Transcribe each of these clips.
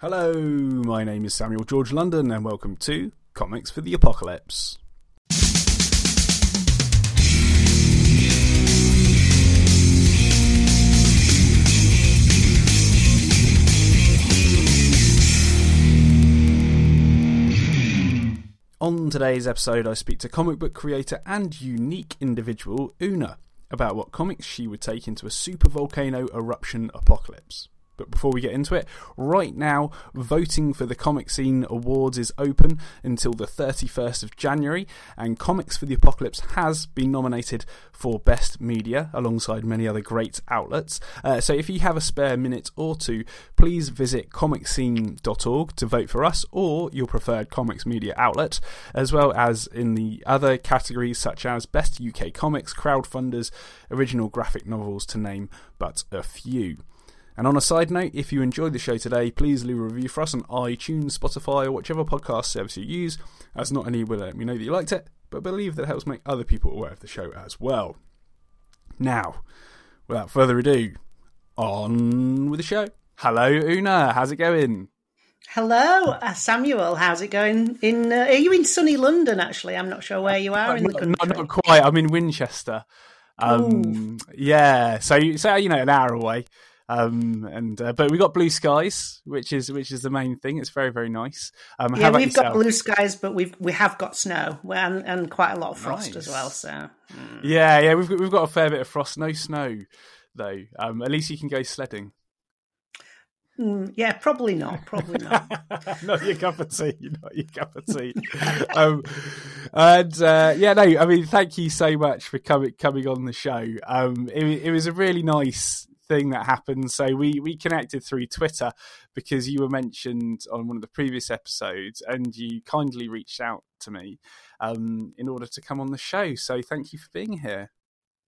Hello, my name is Samuel George London, and welcome to Comics for the Apocalypse. On today's episode, I speak to comic book creator and unique individual Una about what comics she would take into a super volcano eruption apocalypse. But before we get into it, right now, voting for the Comic Scene Awards is open until the 31st of January, and Comics for the Apocalypse has been nominated for Best Media alongside many other great outlets. Uh, so if you have a spare minute or two, please visit comicscene.org to vote for us or your preferred comics media outlet, as well as in the other categories such as Best UK Comics, Crowdfunders, Original Graphic Novels, to name but a few. And on a side note, if you enjoyed the show today, please leave a review for us on iTunes, Spotify, or whichever podcast service you use, as not only will it let me know that you liked it, but believe that it helps make other people aware of the show as well. Now, without further ado, on with the show. Hello, Una. How's it going? Hello, uh, Samuel. How's it going? In uh, are you in sunny London? Actually, I'm not sure where you are in the country. Not, not quite. I'm in Winchester. Um, yeah, so so you know an hour away. Um, and uh, but we got blue skies, which is which is the main thing. It's very very nice. Um, yeah, we've yourself? got blue skies, but we've we have got snow and, and quite a lot of frost nice. as well. So mm. yeah, yeah, we've got, we've got a fair bit of frost. No snow though. Um, at least you can go sledding. Mm, yeah, probably not. Probably not. not your cup of tea. Not your cup of tea. um, and uh, yeah, no. I mean, thank you so much for coming coming on the show. Um, it, it was a really nice thing that happened. So we we connected through Twitter because you were mentioned on one of the previous episodes, and you kindly reached out to me um, in order to come on the show. So thank you for being here.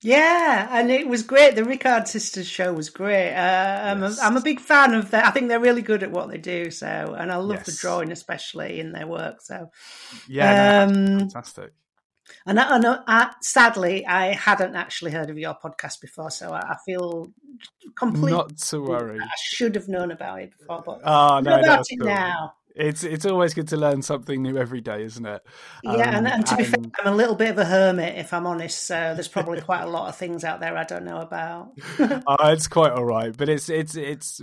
Yeah, and it was great. The Rickard sisters show was great. Uh, I'm, yes. a, I'm a big fan of that. I think they're really good at what they do. So, and I love yes. the drawing, especially in their work. So, yeah, um, no, fantastic. And, I, and I, sadly, I hadn't actually heard of your podcast before, so I, I feel completely not to worry. I should have known about it before, but oh, no, about it cool. now. It's it's always good to learn something new every day, isn't it? Yeah, um, and, and, to be and... fair, I'm a little bit of a hermit, if I'm honest. So there's probably quite a lot of things out there I don't know about. oh, it's quite all right, but it's it's it's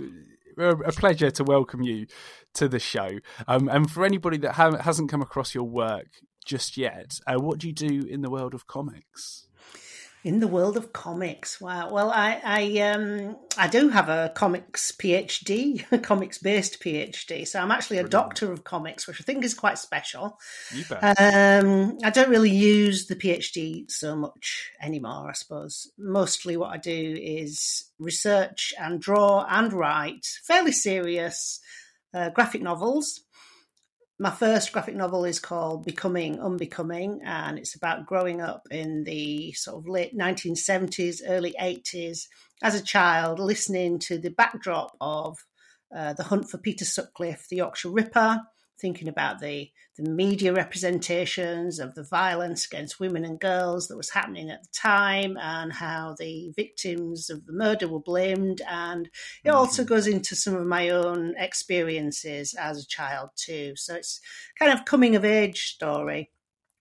a pleasure to welcome you to the show. Um, and for anybody that ha- hasn't come across your work just yet, uh, what do you do in the world of comics? In the world of comics, wow. Well, I I um I do have a comics PhD, a comics based PhD. So I'm actually a Brilliant. doctor of comics, which I think is quite special. Um, I don't really use the PhD so much anymore. I suppose mostly what I do is research and draw and write fairly serious uh, graphic novels my first graphic novel is called Becoming Unbecoming, and it's about growing up in the sort of late 1970s, early 80s as a child, listening to the backdrop of uh, The Hunt for Peter Sutcliffe, The Yorkshire Ripper, thinking about the the media representations of the violence against women and girls that was happening at the time and how the victims of the murder were blamed. And it also mm-hmm. goes into some of my own experiences as a child too. So it's kind of coming of age story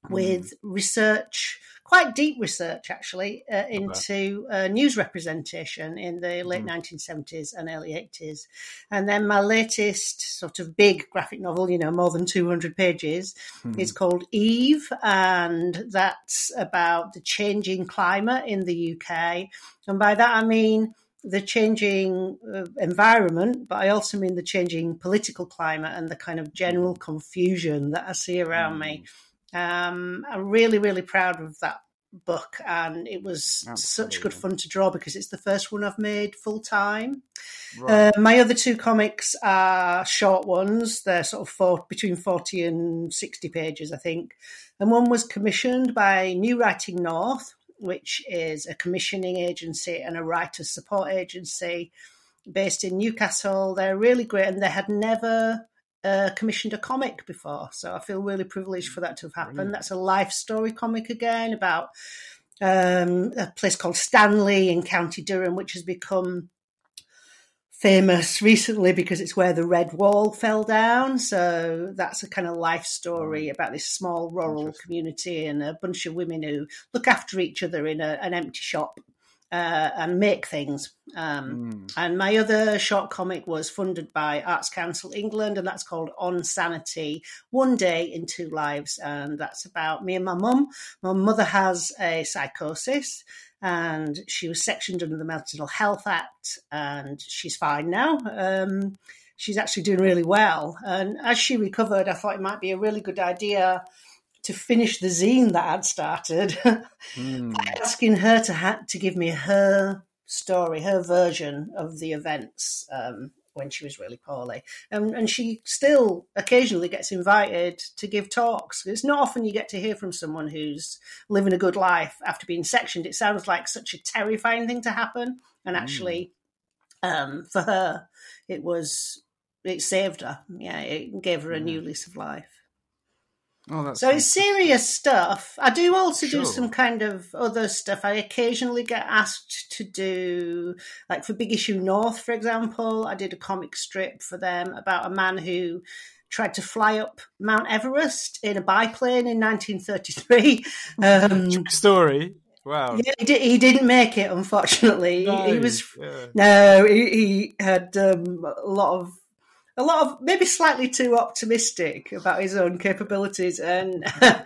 with mm. research quite deep research actually uh, into uh, news representation in the late mm. 1970s and early 80s. And then my latest sort of big graphic novel, you know, more than 200 pages, mm. is called Eve. And that's about the changing climate in the UK. And by that I mean, the changing uh, environment, but I also mean the changing political climate and the kind of general hmm. confusion that I see around mm. me. Um, I'm really, really proud of that book, and it was Absolutely. such good fun to draw because it's the first one I've made full time. Right. Uh, my other two comics are short ones; they're sort of four, between forty and sixty pages, I think. And one was commissioned by New Writing North, which is a commissioning agency and a writer support agency based in Newcastle. They're really great, and they had never uh, commissioned a comic before. So I feel really privileged for that to have happened. Brilliant. That's a life story comic again about um, a place called Stanley in County Durham, which has become famous recently because it's where the red wall fell down. So that's a kind of life story about this small rural community and a bunch of women who look after each other in a, an empty shop. Uh, and make things. Um, mm. And my other short comic was funded by Arts Council England, and that's called On Sanity One Day in Two Lives. And that's about me and my mum. My mother has a psychosis, and she was sectioned under the Mental Health Act, and she's fine now. Um, she's actually doing really well. And as she recovered, I thought it might be a really good idea to finish the zine that I'd started, mm. asking her to ha- to give me her story, her version of the events. Um, when she was really poorly. And, and she still occasionally gets invited to give talks. It's not often you get to hear from someone who's living a good life after being sectioned. It sounds like such a terrifying thing to happen. And mm. actually, mm. um, for her, it was, it saved her. Yeah, it gave her a new lease of life. Oh, so it's serious stuff. I do also sure. do some kind of other stuff. I occasionally get asked to do, like for Big Issue North, for example, I did a comic strip for them about a man who tried to fly up Mount Everest in a biplane in 1933. Um, story. Wow. Yeah, he, did, didn't make it, unfortunately. No, he, he was yeah. no, he, he had um, a lot of a lot of maybe slightly too optimistic about his own capabilities and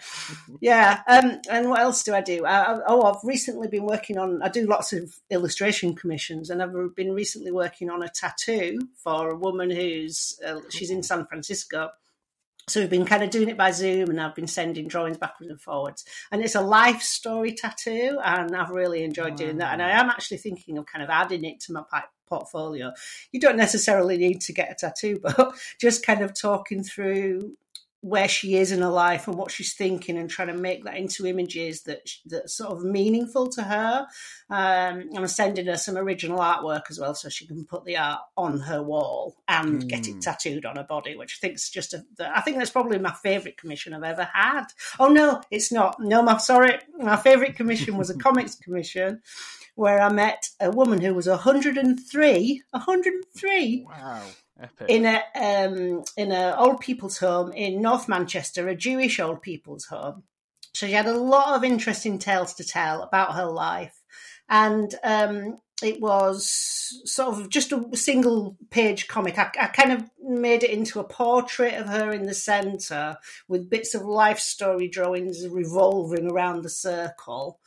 yeah um, and what else do i do? I, oh i've recently been working on i do lots of illustration commissions and i've been recently working on a tattoo for a woman who's uh, she's in san francisco so we've been kind of doing it by Zoom, and I've been sending drawings backwards and forwards. And it's a life story tattoo, and I've really enjoyed wow. doing that. And I am actually thinking of kind of adding it to my portfolio. You don't necessarily need to get a tattoo, but just kind of talking through where she is in her life and what she's thinking and trying to make that into images that that's sort of meaningful to her. Um, I'm sending her some original artwork as well so she can put the art on her wall and mm. get it hmm. tattooed on her body, which I think is just a, I think that's probably my favourite commission I've ever had. Oh no, it's not. No, my sorry, my favourite commission was a comics commission where I met a woman who was 103, 103. Wow. Epic. In a um, in a old people's home in North Manchester, a Jewish old people's home. So she had a lot of interesting tales to tell about her life, and um, it was sort of just a single page comic. I, I, kind of made it into a portrait of her in the centre with bits of life story drawings revolving around the circle.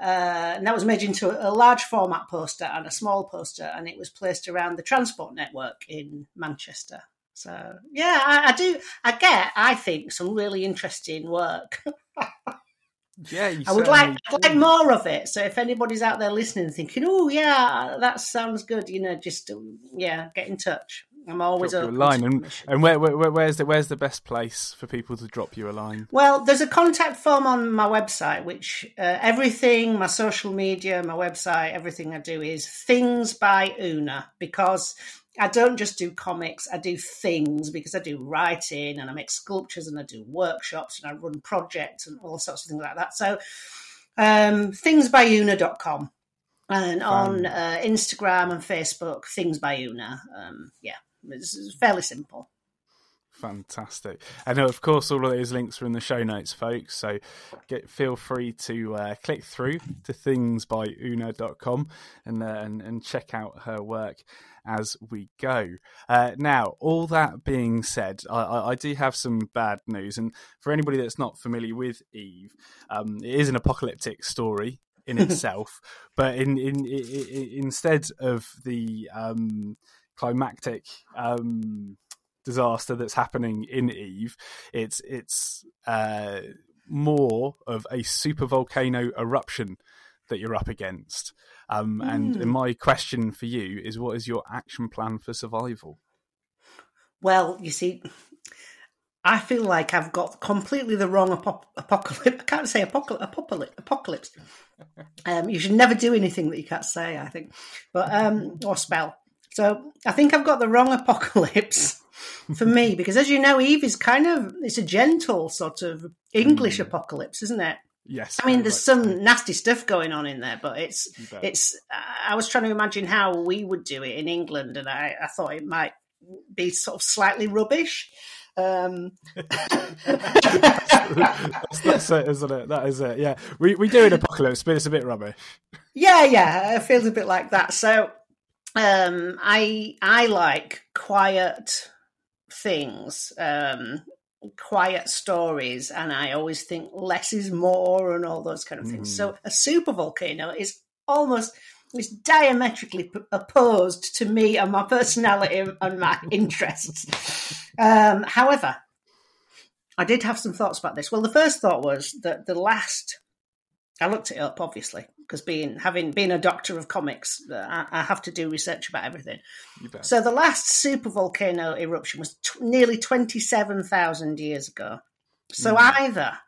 Uh, and that was made into a, a, large format poster and a small poster, and it was placed around the transport network in Manchester. So yeah, I, I do. I get. I think some really interesting work. yeah, I would like I'd like more of it. So if anybody's out there listening, thinking, "Oh yeah, that sounds good," you know, just yeah, get in touch. I'm always drop a line. And, and where, where, where's the where's the best place for people to drop you a line? Well, there's a contact form on my website, which uh, everything, my social media, my website, everything I do is things by Una because I don't just do comics, I do things because I do writing and I make sculptures and I do workshops and I run projects and all sorts of things like that. So, um, thingsbyuna.com and on uh, Instagram and Facebook, things by Una. Um, yeah. It's fairly simple. Fantastic. And of course, all of those links are in the show notes, folks. So get feel free to uh, click through to thingsbyuna.com and, uh, and, and check out her work as we go. Uh, now, all that being said, I, I, do have some bad news. And for anybody that's not familiar with Eve, um, it is an apocalyptic story in itself, but in, in, in, in, instead of the. Um, climactic um, disaster that's happening in Eve. It's it's uh, more of a super volcano eruption that you're up against. Um, mm. And hmm. my question for you is, what is your action plan for survival? Well, you see, I feel like I've got completely the wrong apocalypse. I can't say apocalypse. Apocalypse. Um, you should never do anything that you can't say. I think, but um, or spell. So I think I've got the wrong apocalypse for me because, as you know, Eve is kind of it's a gentle sort of English mm. apocalypse, isn't it? Yes, I mean, there's some nasty stuff going on in there, but it's it's. I was trying to imagine how we would do it in England, and I, I thought it might be sort of slightly rubbish. Um, that's, that's, it, isn't it? That is it. Yeah, we we do an apocalypse, but it's a bit rubbish. Yeah, yeah, it feels a bit like that. So, um, I I like quiet things. Um, quiet stories and I always think less is more and all those kind of things. Mm. So a super volcano is almost is diametrically opposed to me and my personality and my interests. Um, however, I did have some thoughts about this. Well, the first thought was that the last I looked it up, obviously, because being having been a doctor of comics, I, I have to do research about everything. So the last super volcano eruption was t- nearly twenty seven thousand years ago. So mm. either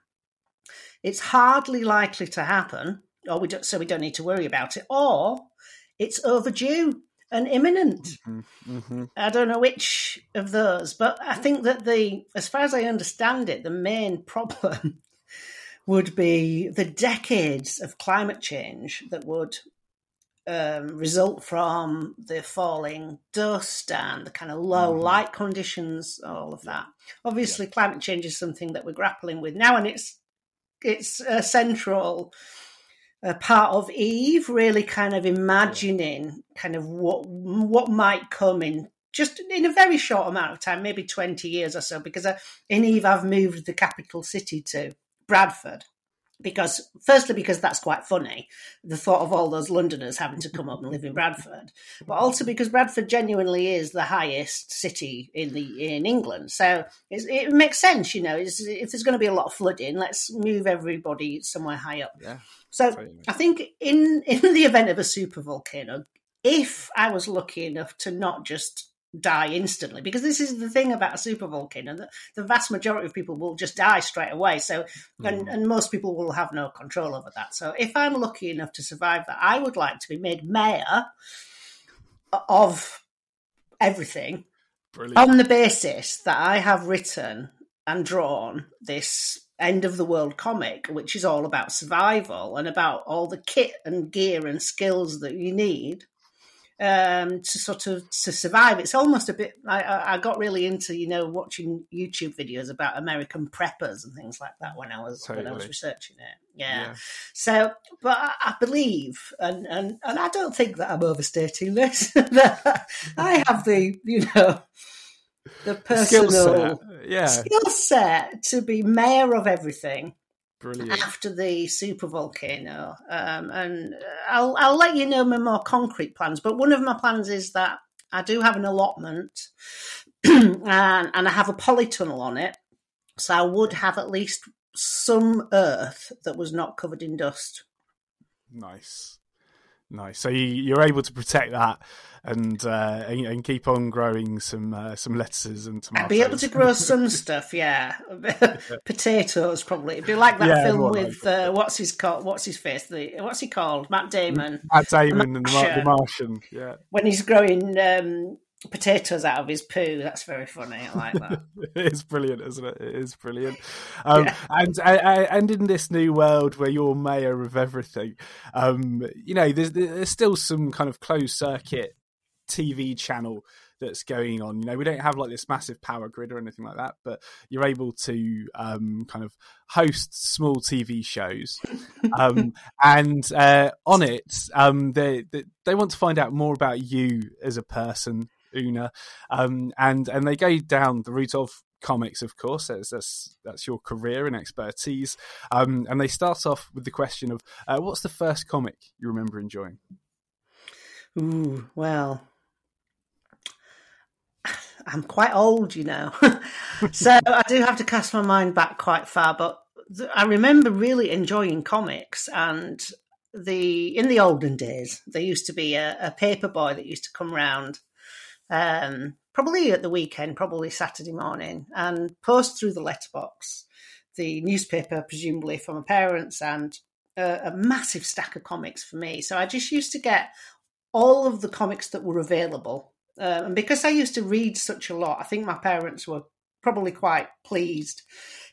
it's hardly likely to happen, or we don't, so we don't need to worry about it, or it's overdue and imminent. Mm-hmm. Mm-hmm. I don't know which of those, but I think that the, as far as I understand it, the main problem would be the decades of climate change that would um, result from the falling dust and the kind of low mm-hmm. light conditions, all of that. Obviously, yeah. climate change is something that we're grappling with now, and it's it's a central uh, part of Eve. Really, kind of imagining kind of what what might come in just in a very short amount of time, maybe twenty years or so. Because uh, in Eve, I've moved the capital city to Bradford because firstly because that's quite funny the thought of all those londoners having to come up and live in bradford but also because bradford genuinely is the highest city in the in england. So it makes sense you know if there's going to be a lot of flooding let's move everybody somewhere high up. Yeah so i think in in the event of a super volcano if i was lucky enough to not just die instantly because this is the thing about a super volcano the, the vast majority of people will just die straight away so and, mm. and most people will have no control over that so if i'm lucky enough to survive that i would like to be made mayor of everything Brilliant. on the basis that i have written and drawn this end of the world comic which is all about survival and about all the kit and gear and skills that you need um, to sort of to survive. It's almost a bit. I, I, got really into you know watching YouTube videos about American preppers and things like that when I was totally. when I was researching it. Yeah. yeah. So, but I, I, believe, and, and and I don't think that I'm overstating this. that I have the you know the personal skill set. Yeah. skill set to be mayor of everything Brilliant. after the super volcano. Um, and I'll, I'll let you know my more concrete plans. But one of my plans is that I do have an allotment and, and I have a polytunnel on it. So I would have at least some earth that was not covered in dust. Nice. Nice. So you, are able to protect that and, uh, and, and keep on growing some uh, some lettuces and tomatoes. I'd be able to grow some stuff. Yeah, potatoes probably. It'd be like that yeah, film with uh, what's his called? What's his face? The what's he called? Matt Damon. Matt Damon the and the, the, Martian. Yeah. When he's growing um, potatoes out of his poo. That's very funny. I like that. it is brilliant, isn't it? It is brilliant. Um, yeah. And and in this new world where you're mayor of everything, um, you know, there's there's still some kind of closed circuit TV channel that's going on. You know, we don't have like this massive power grid or anything like that, but you're able to um, kind of host small TV shows. Um, and uh, on it, um, they, they, they want to find out more about you as a person, Una, um, and and they go down the route of comics, of course. That's that's, that's your career and expertise. Um, and they start off with the question of uh, what's the first comic you remember enjoying? Ooh, well, I'm quite old, you know, so I do have to cast my mind back quite far. But I remember really enjoying comics and the in the olden days there used to be a, a paper boy that used to come round um, probably at the weekend, probably Saturday morning, and post through the letterbox the newspaper, presumably for my parents, and a, a massive stack of comics for me. So I just used to get all of the comics that were available. Uh, and because I used to read such a lot, I think my parents were probably quite pleased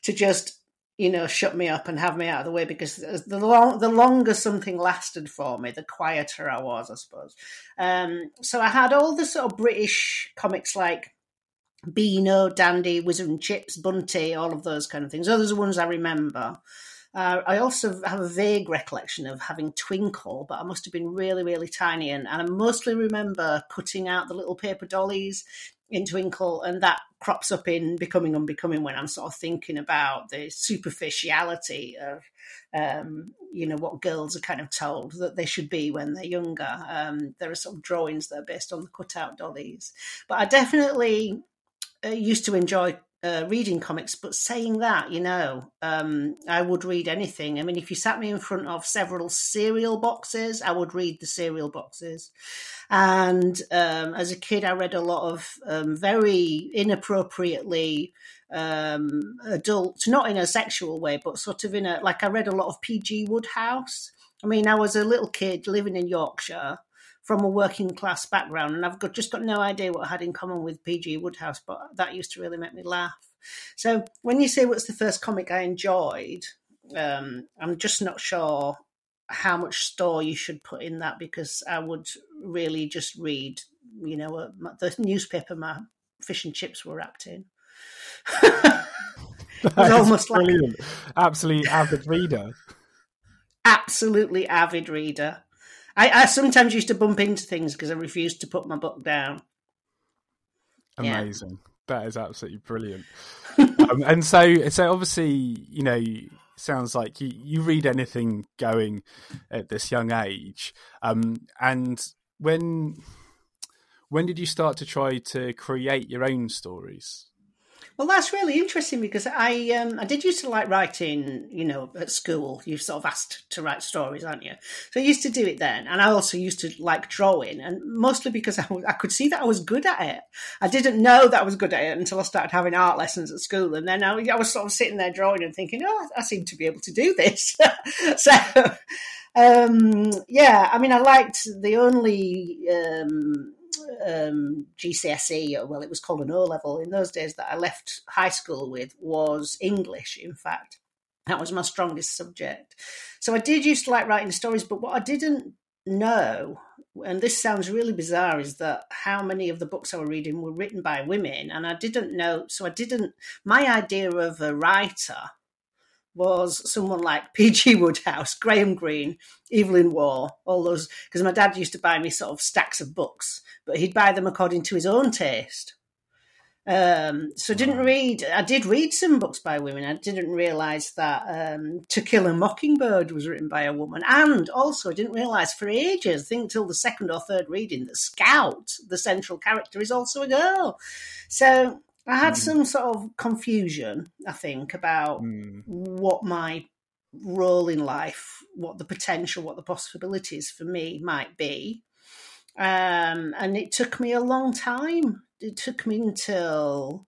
to just you know, shut me up and have me out of the way because the long, the longer something lasted for me, the quieter I was, I suppose. Um, so I had all the sort of British comics like Beano, Dandy, Whizzer and Chips, Bunty, all of those kind of things. Those are the ones I remember. Uh, I also have a vague recollection of having Twinkle, but I must have been really, really tiny. And, and I mostly remember cutting out the little paper dollies in Twinkle, and that crops up in Becoming Unbecoming when I'm sort of thinking about the superficiality of, um, you know, what girls are kind of told that they should be when they're younger. Um, there are some drawings that are based on the cutout dollies. But I definitely uh, used to enjoy uh, reading comics, but saying that, you know, um, I would read anything. I mean, if you sat me in front of several cereal boxes, I would read the cereal boxes. And um, as a kid, I read a lot of um, very inappropriately um, adult, not in a sexual way, but sort of in a like I read a lot of P.G. Wodehouse. I mean, I was a little kid living in Yorkshire from a working class background, and I've got just got no idea what I had in common with PG Wodehouse, but that used to really make me laugh. So when you say what's the first comic I enjoyed, um, I'm just not sure how much store you should put in that because I would really just read, you know, the newspaper my fish and chips were wrapped in. was almost brilliant. like absolutely avid reader. Absolutely avid reader. I, I sometimes used to bump into things because I refused to put my book down. Amazing. Yeah. That is absolutely brilliant. um, and so, so obviously, you know, sounds like you, you read anything going at this young age. Um, and when when did you start to try to create your own stories? Well, that's really interesting because I um, I did used to like writing, you know, at school. You've sort of asked to write stories, aren't you? So I used to do it then, and I also used to like drawing, and mostly because I, I could see that I was good at it. I didn't know that I was good at it until I started having art lessons at school, and then I, I was sort of sitting there drawing and thinking, oh, I seem to be able to do this. so. Um, yeah, I mean, I liked the only um, um, GCSE, well, it was called an O level in those days that I left high school with was English, in fact. That was my strongest subject. So I did used to like writing stories, but what I didn't know, and this sounds really bizarre, is that how many of the books I was reading were written by women. And I didn't know, so I didn't, my idea of a writer was someone like P.G. Wodehouse, Graham Greene, Evelyn Waugh, all those, because my dad used to buy me sort of stacks of books but he'd buy them according to his own taste. Um, so I didn't read. I did read some books by women. I didn't realise that um, To Kill a Mockingbird was written by a woman, and also I didn't realise for ages, I think till the second or third reading, that Scout, the central character, is also a girl. So I had mm. some sort of confusion, I think, about mm. what my role in life, what the potential, what the possibilities for me might be. Um, and it took me a long time. It took me until,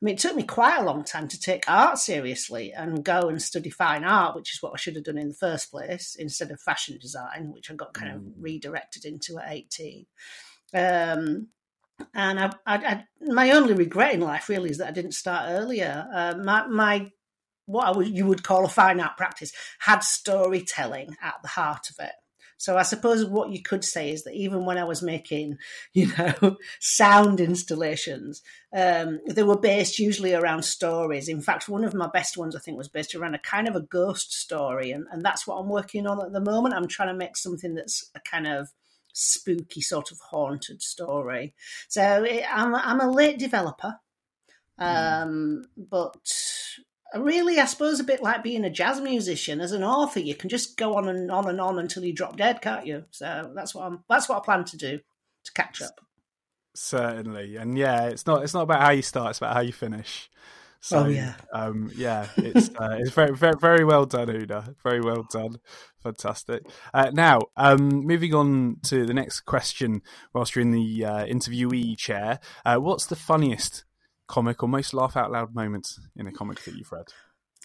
I mean, it took me quite a long time to take art seriously and go and study fine art, which is what I should have done in the first place, instead of fashion design, which I got kind of mm. redirected into at 18. Um, and I, I, I, my only regret in life really is that I didn't start earlier. Uh, my, my what I would, you would call a fine art practice had storytelling at the heart of it. So I suppose what you could say is that even when I was making, you know, sound installations, um, they were based usually around stories. In fact, one of my best ones I think was based around a kind of a ghost story, and, and that's what I'm working on at the moment. I'm trying to make something that's a kind of spooky sort of haunted story. So it, I'm I'm a late developer, hmm. um, mm. but really, I suppose, a bit like being a jazz musician. As an author, you can just go on and on and on until you drop dead, can't you? So that's what I'm. That's what I plan to do to catch up. Certainly, and yeah, it's not. It's not about how you start; it's about how you finish. So, oh yeah, um, yeah, it's uh, it's very, very very well done, Una. Very well done, fantastic. Uh, now, um, moving on to the next question. Whilst you're in the uh, interviewee chair, uh, what's the funniest comic or most laugh out loud moments in a comic that you've read?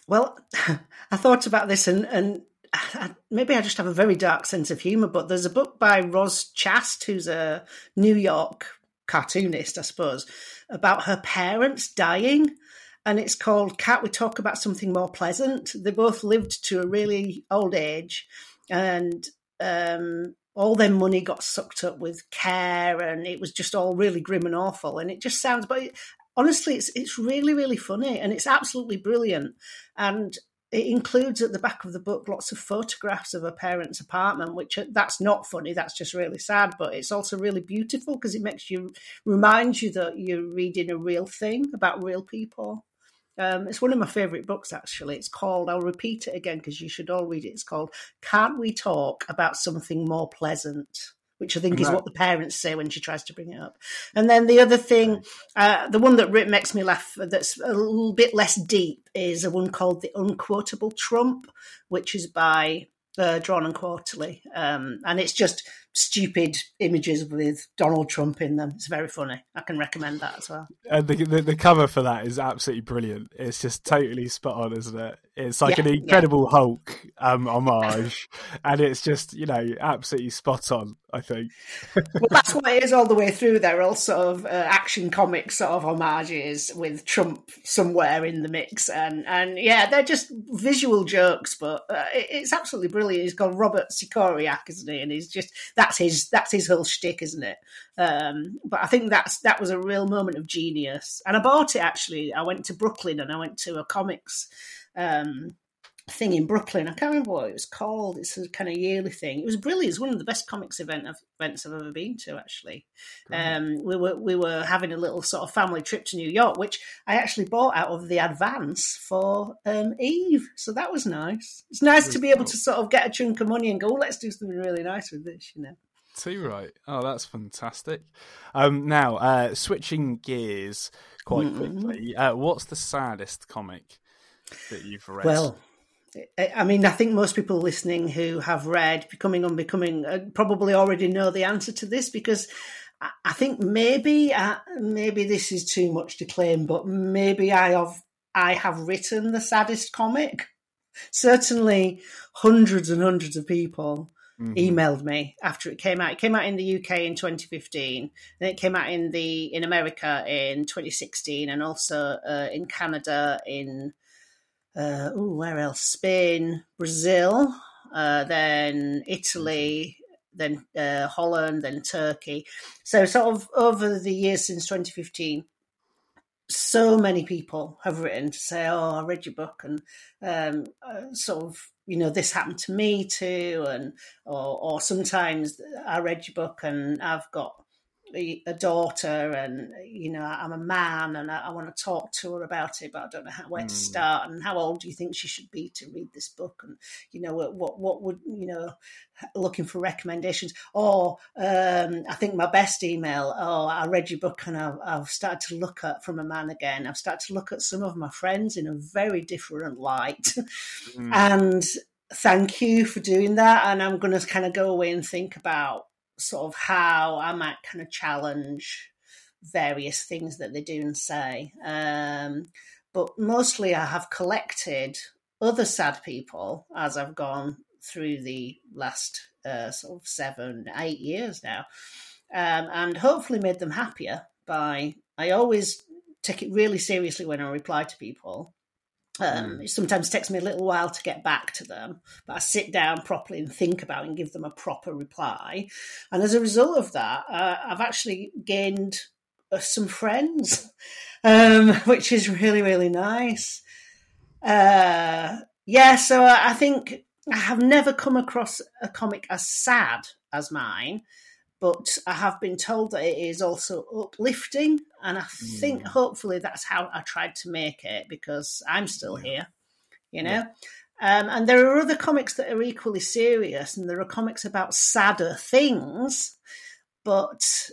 Well, I thought about this and, and I, maybe I just have a very dark sense of humor, but there's a book by Roz Chast, who's a New York cartoonist, I suppose, about her parents dying. And it's called Can't We Talk About Something More Pleasant? They both lived to a really old age, and um, all their money got sucked up with care, and it was just all really grim and awful. And it just sounds, but it, honestly, it's it's really really funny, and it's absolutely brilliant. And it includes at the back of the book lots of photographs of a parent's apartment, which uh, that's not funny. That's just really sad, but it's also really beautiful because it makes you reminds you that you're reading a real thing about real people. Um, it's one of my favourite books, actually. It's called, I'll repeat it again because you should all read it. It's called Can't We Talk About Something More Pleasant? Which I think is what the parents say when she tries to bring it up. And then the other thing, uh, the one that makes me laugh, that's a little bit less deep, is a one called The Unquotable Trump, which is by uh, Drawn and Quarterly. Um, and it's just stupid images with Donald Trump in them. It's very funny. I can recommend that as well. And the, the, the cover for that is absolutely brilliant. It's just totally spot on, isn't it? It's like yeah, an Incredible yeah. Hulk um, homage, and it's just you know absolutely spot on. I think. well, that's what it is all the way through. There are all sort of uh, action comic sort of homages with Trump somewhere in the mix, and and yeah, they're just visual jokes, but uh, it, it's absolutely brilliant. He's called Robert Sikoryak, isn't he? And he's just that's his that's his whole shtick, isn't it? Um, but I think that's that was a real moment of genius, and I bought it actually. I went to Brooklyn and I went to a comics um, thing in Brooklyn. I can't remember what it was called. It's a kind of yearly thing. It was brilliant. It's one of the best comics event events I've ever been to. Actually, um, we were we were having a little sort of family trip to New York, which I actually bought out of the advance for um, Eve. So that was nice. It's nice to be able to sort of get a chunk of money and go, let's do something really nice with this. You know. Too right. Oh, that's fantastic. Um, now, uh, switching gears quite mm-hmm. quickly, uh, what's the saddest comic that you've read? Well, I mean, I think most people listening who have read Becoming Unbecoming uh, probably already know the answer to this because I think maybe uh, maybe this is too much to claim, but maybe I have I have written the saddest comic. Certainly, hundreds and hundreds of people mm-hmm. emailed me after it came out. It came out in the UK in 2015, then it came out in the in America in 2016, and also uh, in Canada in uh, ooh, where else? Spain, Brazil, uh, then Italy, then uh, Holland, then Turkey. So, sort of over the years since 2015, so many people have written to say, "Oh, I read your book," and um, uh, sort of, you know, this happened to me too, and or, or sometimes I read your book and I've got a daughter and you know i'm a man and i, I want to talk to her about it but i don't know how, where mm. to hmm. start and how old do you think she should be to read this book and you know what what, what would you know looking for recommendations or um, i think my best email oh i read your book and I've, I've started to look at from a man again i've started to look at some of my friends in a very different light mm. and thank you for doing that and i'm going to kind of go away and think about sort of how I might kind of challenge various things that they do and say. Um, but mostly I have collected other sad people as I've gone through the last uh, sort of seven, eight years now, um, and hopefully made them happier by. I always take it really seriously when I reply to people. Um, mm. It sometimes takes me a little while to get back to them, but I sit down properly and think about and give them a proper reply. And as a result of that, uh, I've actually gained uh, some friends, um, which is really, really nice. Uh, yeah, so I think I have never come across a comic as sad as mine but I have been told that it is also uplifting, and I think mm. hopefully that's how I tried to make it because I'm still yeah. here, you know. Yeah. Um, and there are other comics that are equally serious, and there are comics about sadder things, but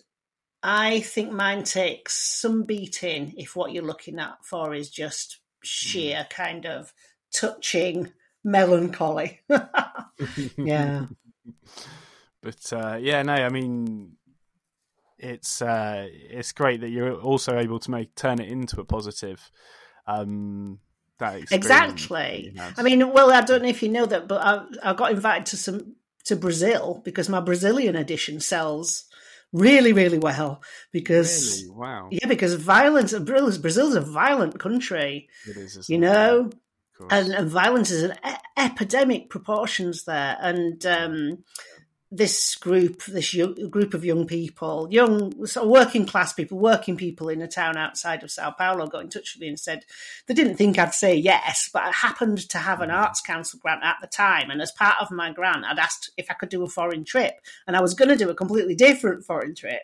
I think mine takes some beating if what you're looking at for is just sheer mm. kind of touching melancholy. yeah. But uh, yeah, no, I mean, it's uh, it's great that you're also able to make turn it into a positive. Um, that exactly. I mean, well, I don't know if you know that, but I, I got invited to some to Brazil because my Brazilian edition sells really, really well because Really? Wow. yeah, because violence. Brazil- Brazil's a violent country, It is, you know, and, and violence is an e- epidemic proportions there. And um, this group, this yo- group of young people, young sort of working class people, working people in a town outside of Sao Paulo, got in touch with me and said they didn't think I'd say yes, but I happened to have an mm. arts council grant at the time, and as part of my grant, I'd asked if I could do a foreign trip, and I was going to do a completely different foreign trip.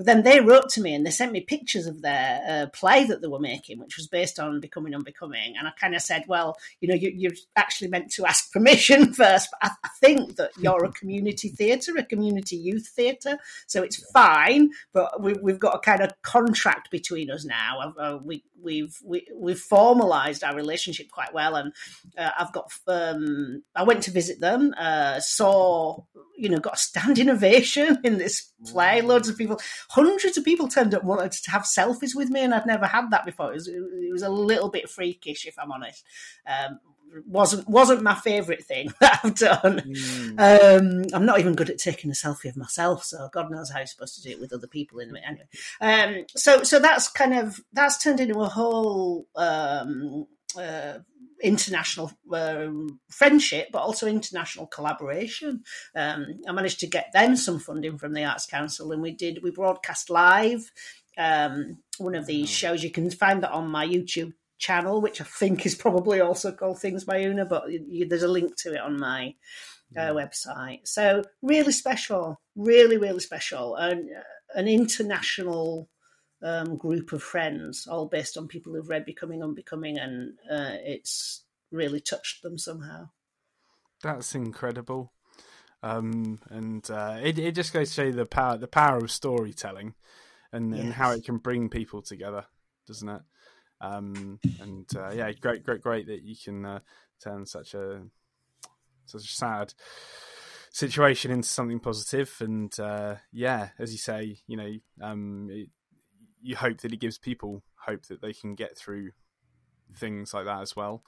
But then they wrote to me and they sent me pictures of their uh, play that they were making, which was based on Becoming Unbecoming. And I kind of said, well, you know, you, you're actually meant to ask permission first. But I, I think that you're a community theatre, a community youth theatre. So it's fine. But we, we've got a kind of contract between us now. Uh, we, we've we, we've formalized our relationship quite well and uh, i've got um i went to visit them uh saw you know got a standing ovation in this play loads of people hundreds of people turned up wanted to have selfies with me and i'd never had that before it was, it was a little bit freakish if i'm honest um wasn't wasn't my favorite thing that I've done. Mm. Um, I'm not even good at taking a selfie of myself, so God knows how you're supposed to do it with other people in it. Anyway, um, so so that's kind of that's turned into a whole um, uh, international um, friendship, but also international collaboration. Um, I managed to get them some funding from the Arts Council, and we did we broadcast live. Um, one of these shows you can find that on my YouTube channel, which I think is probably also called Things by Una, but you, there's a link to it on my uh, website. So really special, really really special, and uh, an international um, group of friends, all based on people who've read Becoming Unbecoming, and uh, it's really touched them somehow. That's incredible. Um, and uh, it it just goes to show you the power the power of storytelling, and, and how it can bring people together, doesn't it? Um, and uh, yeah, great, great, great that you can uh, turn such a such a sad situation into something positive. And uh, yeah, as you say, you know, um, it, you hope that it gives people hope that they can get through things like that as well.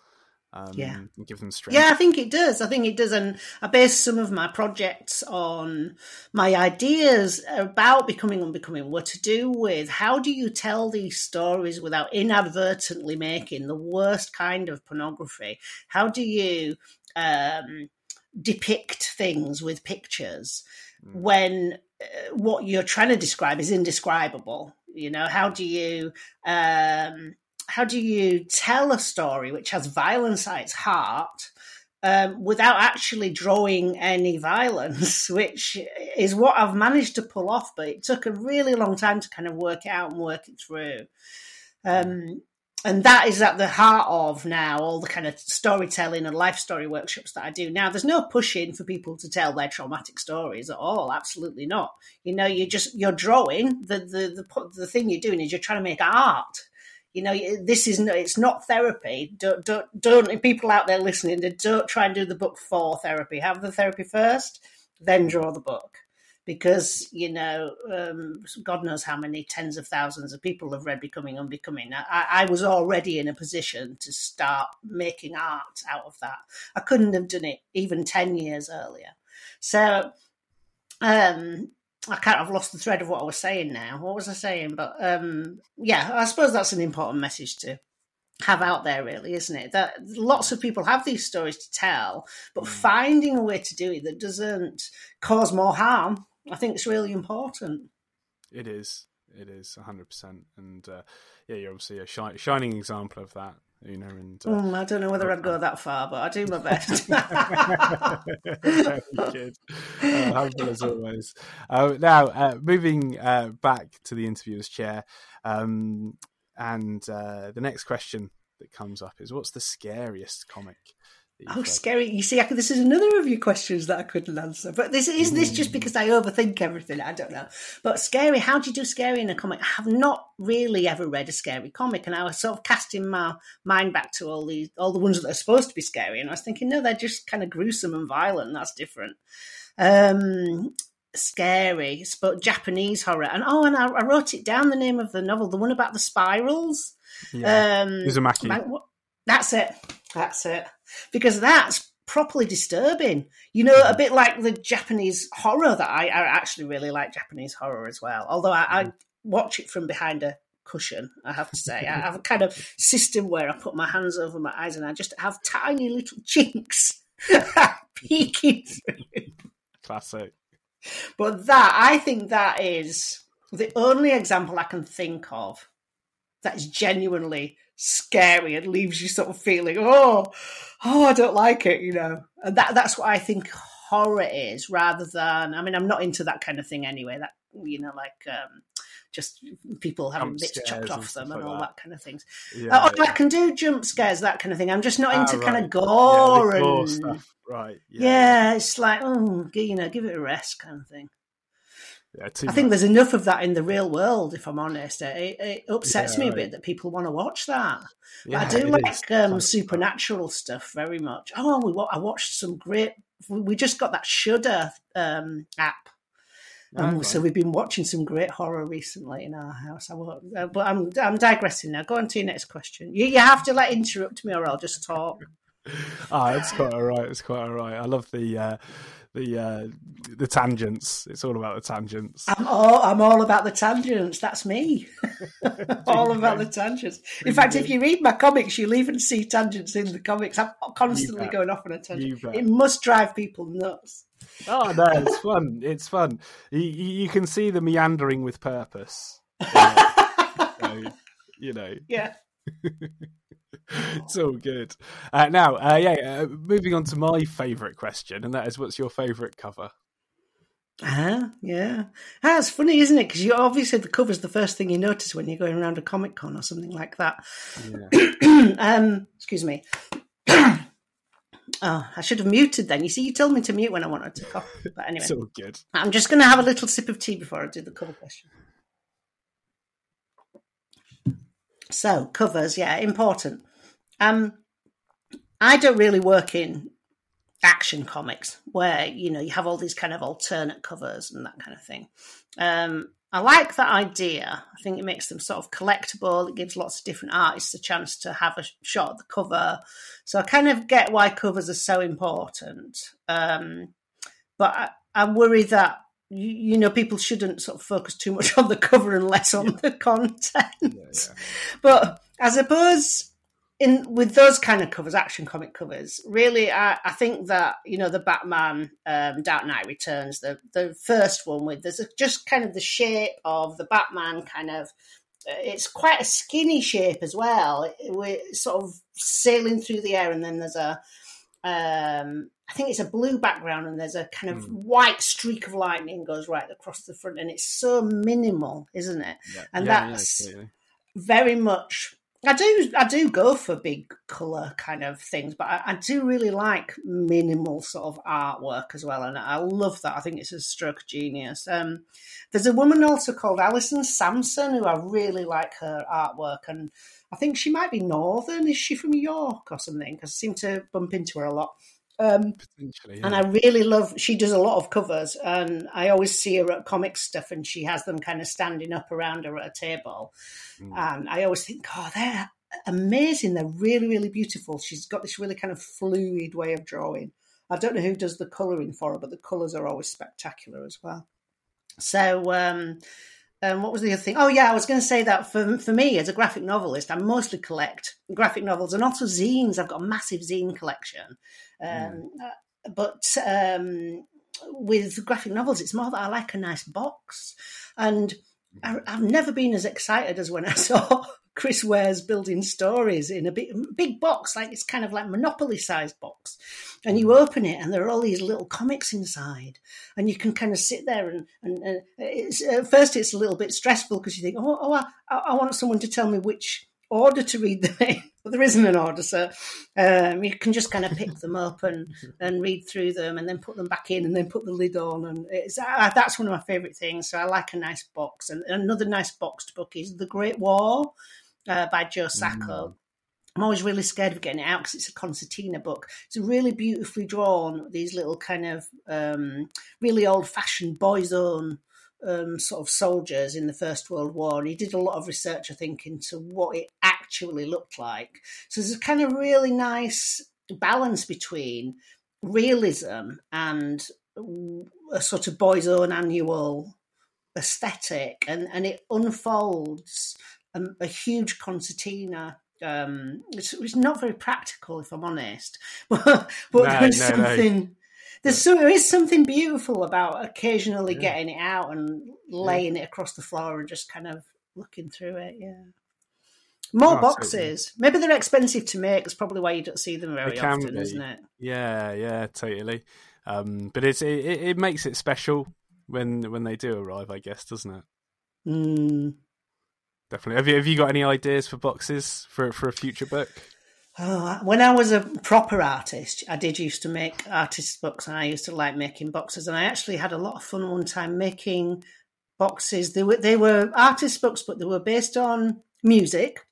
Um, Yeah. and give them strength. Yeah, I think it does. I think it does. And I base some of my projects on my ideas about becoming unbecoming what to do with how do you tell these stories without inadvertently making the worst kind of pornography? How do you um, depict things with pictures when uh, what you're trying to describe is indescribable? You know, how do you um, how do you tell a story which has violence at its heart um, without actually drawing any violence, which is what I've managed to pull off, but it took a really long time to kind of work it out and work it through. Um, and that is at the heart of now all the kind of storytelling and life story workshops that I do. Now, there's no pushing for people to tell their traumatic stories at all. Absolutely not. You know, you just you're drawing. The the the the thing you're doing is you're trying to make art you know this is no, it's not therapy don't don't don't people out there listening don't try and do the book for therapy have the therapy first then draw the book because you know um, god knows how many tens of thousands of people have read becoming unbecoming I, I was already in a position to start making art out of that i couldn't have done it even 10 years earlier so um I kind of lost the thread of what I was saying now. What was I saying? But um, yeah, I suppose that's an important message to have out there, really, isn't it? That lots of people have these stories to tell, but finding a way to do it that doesn't cause more harm, I think it's really important. It is. It is hundred percent, and uh, yeah, you're obviously a shi- shining example of that, you know. And uh, Mm, I don't know whether I'd go that far, but I do my best. very good, uh, humble as always. Uh, now, uh, moving uh, back to the interviewer's chair, um, and uh, the next question that comes up is, "What's the scariest comic?" Oh, read? scary! You see, I could, this is another of your questions that I couldn't answer. But this is this just because I overthink everything. I don't know. But scary. How do you do scary in a comic? I have not really ever read a scary comic, and I was sort of casting my mind back to all these, all the ones that are supposed to be scary, and I was thinking, no, they're just kind of gruesome and violent. That's different. Um, scary, but Japanese horror, and oh, and I, I wrote it down. The name of the novel, the one about the spirals. Yeah. Um, Uzumaki. What- That's it. That's it. Because that's properly disturbing. You know, a mm. bit like the Japanese horror that I, I actually really like Japanese horror as well. Although I, I mm. watch it from behind a cushion, I have to say. I have a kind of system where I put my hands over my eyes and I just have tiny little chinks peeking through. Classic. But that, I think that is the only example I can think of that is genuinely scary and leaves you sort of feeling, oh, oh, I don't like it, you know. And that that's what I think horror is, rather than I mean, I'm not into that kind of thing anyway. That you know, like um, just people having bits chopped off them and all that. that kind of things. Yeah, Oh, yeah. I can do jump scares, that kind of thing. I'm just not Ah, into kind of gore Yeah, gore and stuff. Right. yeah, it's like oh, you know, give it a rest kind of thing. Yeah, I think there's enough of that in the real world. If I'm honest, it, it upsets Yeah, me a right. bit that people want to watch that. But Yeah, I do like um, Like- supernatural stuff very much. Oh, we I watched some great. We just got that Shudder um, app, um, Oh, so we've been watching some great horror recently in our house. I won't, uh, but I'm I'm digressing now. Go on to your next question. You, you have to like interrupt me, or I'll just talk. Ah, it's quite all right. It's quite all right. I love the uh, the uh, the tangents. It's all about the tangents. I'm all I'm all about the tangents. That's me. all about the tangents. In fact, if you read my comics, you'll even see tangents in the comics. I'm constantly going off on a tangent. It must drive people nuts. Oh no, it's fun. It's fun. You, you you can see the meandering with purpose. Yeah. So, you know, Yeah. it's all good. Uh, now, uh, yeah, uh, moving on to my favourite question, and that is, what's your favourite cover? Ah, yeah. Ah, it's funny, isn't it? Because you obviously the cover's the first thing you notice when you're going around a comic con or something like that. Yeah. um, excuse me. oh, I should have muted then. You see, you told me to mute when I wanted to cough. But anyway, It's all good. I'm just going to have a little sip of tea before I do the cover question. So, covers, yeah, important. Um, I don't really work in action comics where you know you have all these kind of alternate covers and that kind of thing. Um, I like that idea. I think it makes them sort of collectible. It gives lots of different artists a chance to have a shot at the cover. So I kind of get why covers are so important. Um, but I, I worry that you, you know people shouldn't sort of focus too much on the cover and less on the content. Yeah, yeah. But I suppose in with those kind of covers, action comic covers, really, I, I think that you know the Batman um, Dark Knight Returns, the the first one with there's a, just kind of the shape of the Batman kind of. uh, It's quite a skinny shape as well. We're sort of sailing through the air, and then there's a, um, I think it's a blue background, and there's a kind of white streak of lightning goes right across the front, and it's so minimal, isn't it? Yeah. And yeah, that's- yeah, very much I do I do go for big colour kind of things, but I, I do really like minimal sort of artwork as well, and I love that. I think it's a stroke of genius. Um, there's a woman also called Alison Sampson who I really like her artwork, and I think she might be Northern. Is she from York or something? Because I seem to bump into her a lot. Um, potentially. and. I really love. She does a lot of covers, and I always see her at comic stuff, and she has them kind of standing up around her at a table, Mm. and I always think, oh, they're amazing. They're really, really beautiful. She's got this really kind of fluid way of drawing. I don't know who does the colouring for her, but the colours are always spectacular as well. So, um, um, what was the other thing? Oh, yeah, I was going to say that for for me as a graphic novelist, I mostly collect graphic novels and also zines. I've got a massive zine collection. Um, uh, but um, with graphic novels, it's more that I like a nice box. And I, I've never been as excited as when I saw Chris Ware's building stories in a big, big box, like it's kind of like Monopoly sized box. And you open it, and there are all these little comics inside, and you can kind of sit there and and, and it's, at first it's a little bit stressful because you think, oh, oh I, I want someone to tell me which order to read them in, but there isn't an order, so um, you can just kind of pick them up and and read through them, and then put them back in, and then put the lid on, and it's uh, that's one of my favourite things. So I like a nice box, and another nice boxed book is The Great War uh, by Joe Sacco. I'm always really scared of getting it out because it's a concertina book. It's a really beautifully drawn. These little kind of um, really old-fashioned boys' own um, sort of soldiers in the First World War, and he did a lot of research, I think, into what it actually looked like. So there's a kind of really nice balance between realism and a sort of boy's own annual aesthetic, and and it unfolds a, a huge concertina. Um, it's, it's, not very practical, if I'm honest, but, but no, there's no, something. No. There's so, there is something beautiful about occasionally yeah. getting it out and laying yeah. it across the floor and just kind of looking through it. Yeah. More oh, boxes. Maybe they're expensive to make. That's probably why you don't see them very often, be. isn't it? Yeah, yeah, totally. Um, but it's it, it makes it special when when they do arrive, I guess, doesn't it? Mm. Definitely. Have you have you got any ideas for boxes for for a future book? Oh, when I was a proper artist, I did used to make artist books, and I used to like making boxes. And I actually had a lot of fun one time making boxes. They were they were artist books, but they were based on music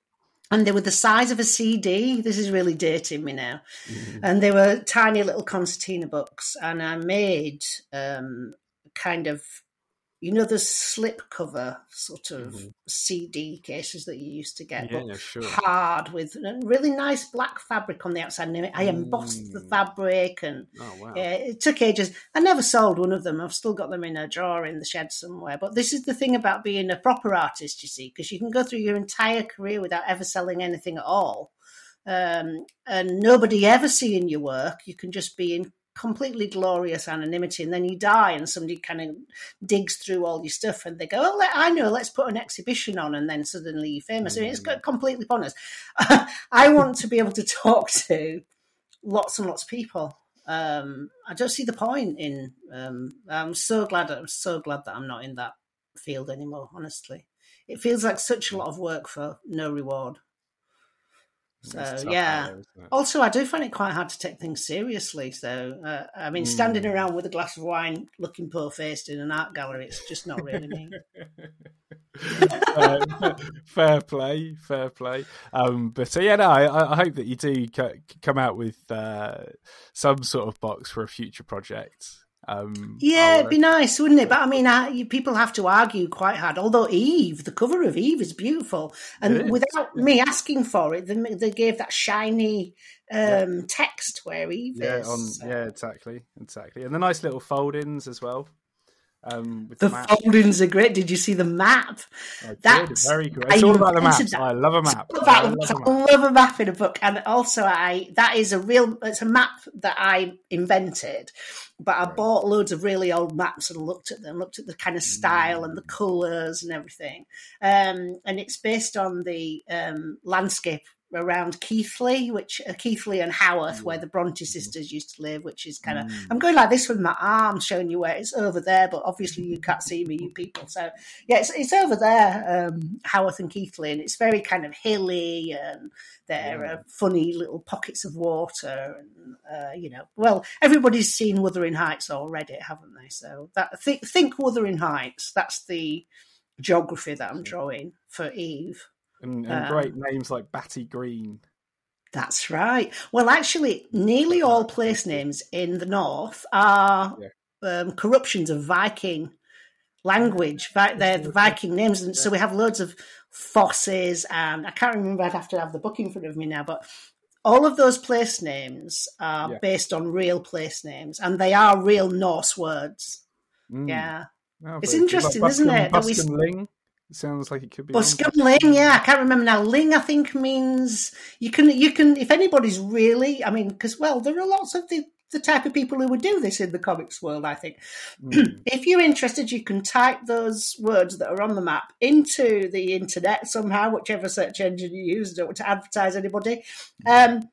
and they were the size of a CD. This is really dating me now. Mm-hmm. And they were tiny little concertina books. And I made um, kind of you know the slip cover sort of mm-hmm. CD cases that you used to get, yeah, sure. hard with really nice black fabric on the outside. And I embossed mm. the fabric, and oh, wow. yeah, it took ages. I never sold one of them. I've still got them in a drawer in the shed somewhere. But this is the thing about being a proper artist, you see, because you can go through your entire career without ever selling anything at all. Um, and nobody ever seeing your work. You can just be in completely glorious anonymity and then you die and somebody kind of digs through all your stuff and they go oh i know let's put an exhibition on and then suddenly you're famous mm. I mean, it's mm. completely pointless i want to be able to talk to lots and lots of people um, i don't see the point in um, i'm so glad i'm so glad that i'm not in that field anymore honestly it feels like such a lot of work for no reward so yeah. also, I do find it quite hard to take things seriously. So uh, I mean, standing mm. around with a glass of wine, looking poor faced in an art gallery, it's just not really me. um, fair play, fair play. Um, but uh, yeah, no, I, I, hope that you do come out with uh, some sort of box for a future project. Um, yeah, it'd be nice, wouldn't it? But I mean, I, people have to argue quite hard. Although Eve, the cover of Eve is beautiful, and without yeah. me asking for it, they, they gave that shiny um, yeah. text where Eve yeah, is. On, so. Yeah, exactly, exactly, and the nice little fold-ins as well. Um, the, the foldings are great. Did you see the map? That's very great. It's all about the map. I love a map. I love, a map. I love a map in a book, and also I that is a real. It's a map that I invented, but I right. bought loads of really old maps and looked at them, looked at the kind of style mm. and the mm. colours and everything. Um, and it's based on the um, landscape around Keighley, which uh, Keighley and Haworth, where mm. the Bronte sisters used to live, which is kind of mm. I'm going like this with my arm, showing you where it's over there, but obviously you can't see me, you people. So yeah, it's it's over there, um, Haworth and Keighley, and it's very kind of hilly, and there yeah. are funny little pockets of water, and uh, you know, well, everybody's seen Wuthering Heights already, haven't they? So that think, think Wuthering Heights. That's the geography that I'm drawing for Eve and, and um, great names like Batty Green. That's right. Well, actually, nearly all place names in the north are yeah. um, corruptions of Viking language. They're the Viking names, and so we have loads of fosses. And I can't remember. I'd have to have the book in front of me now, but all of those place names are yeah. based on real place names, and they are real Norse words. Mm. Yeah, oh, it's interesting, like isn't it? Busken it sounds like it could be. Well, Ling, yeah, I can't remember now. Ling, I think means you can you can if anybody's really, I mean, because well, there are lots of the the type of people who would do this in the comics world. I think mm. if you're interested, you can type those words that are on the map into the internet somehow, whichever search engine you use. Don't want to advertise anybody, um,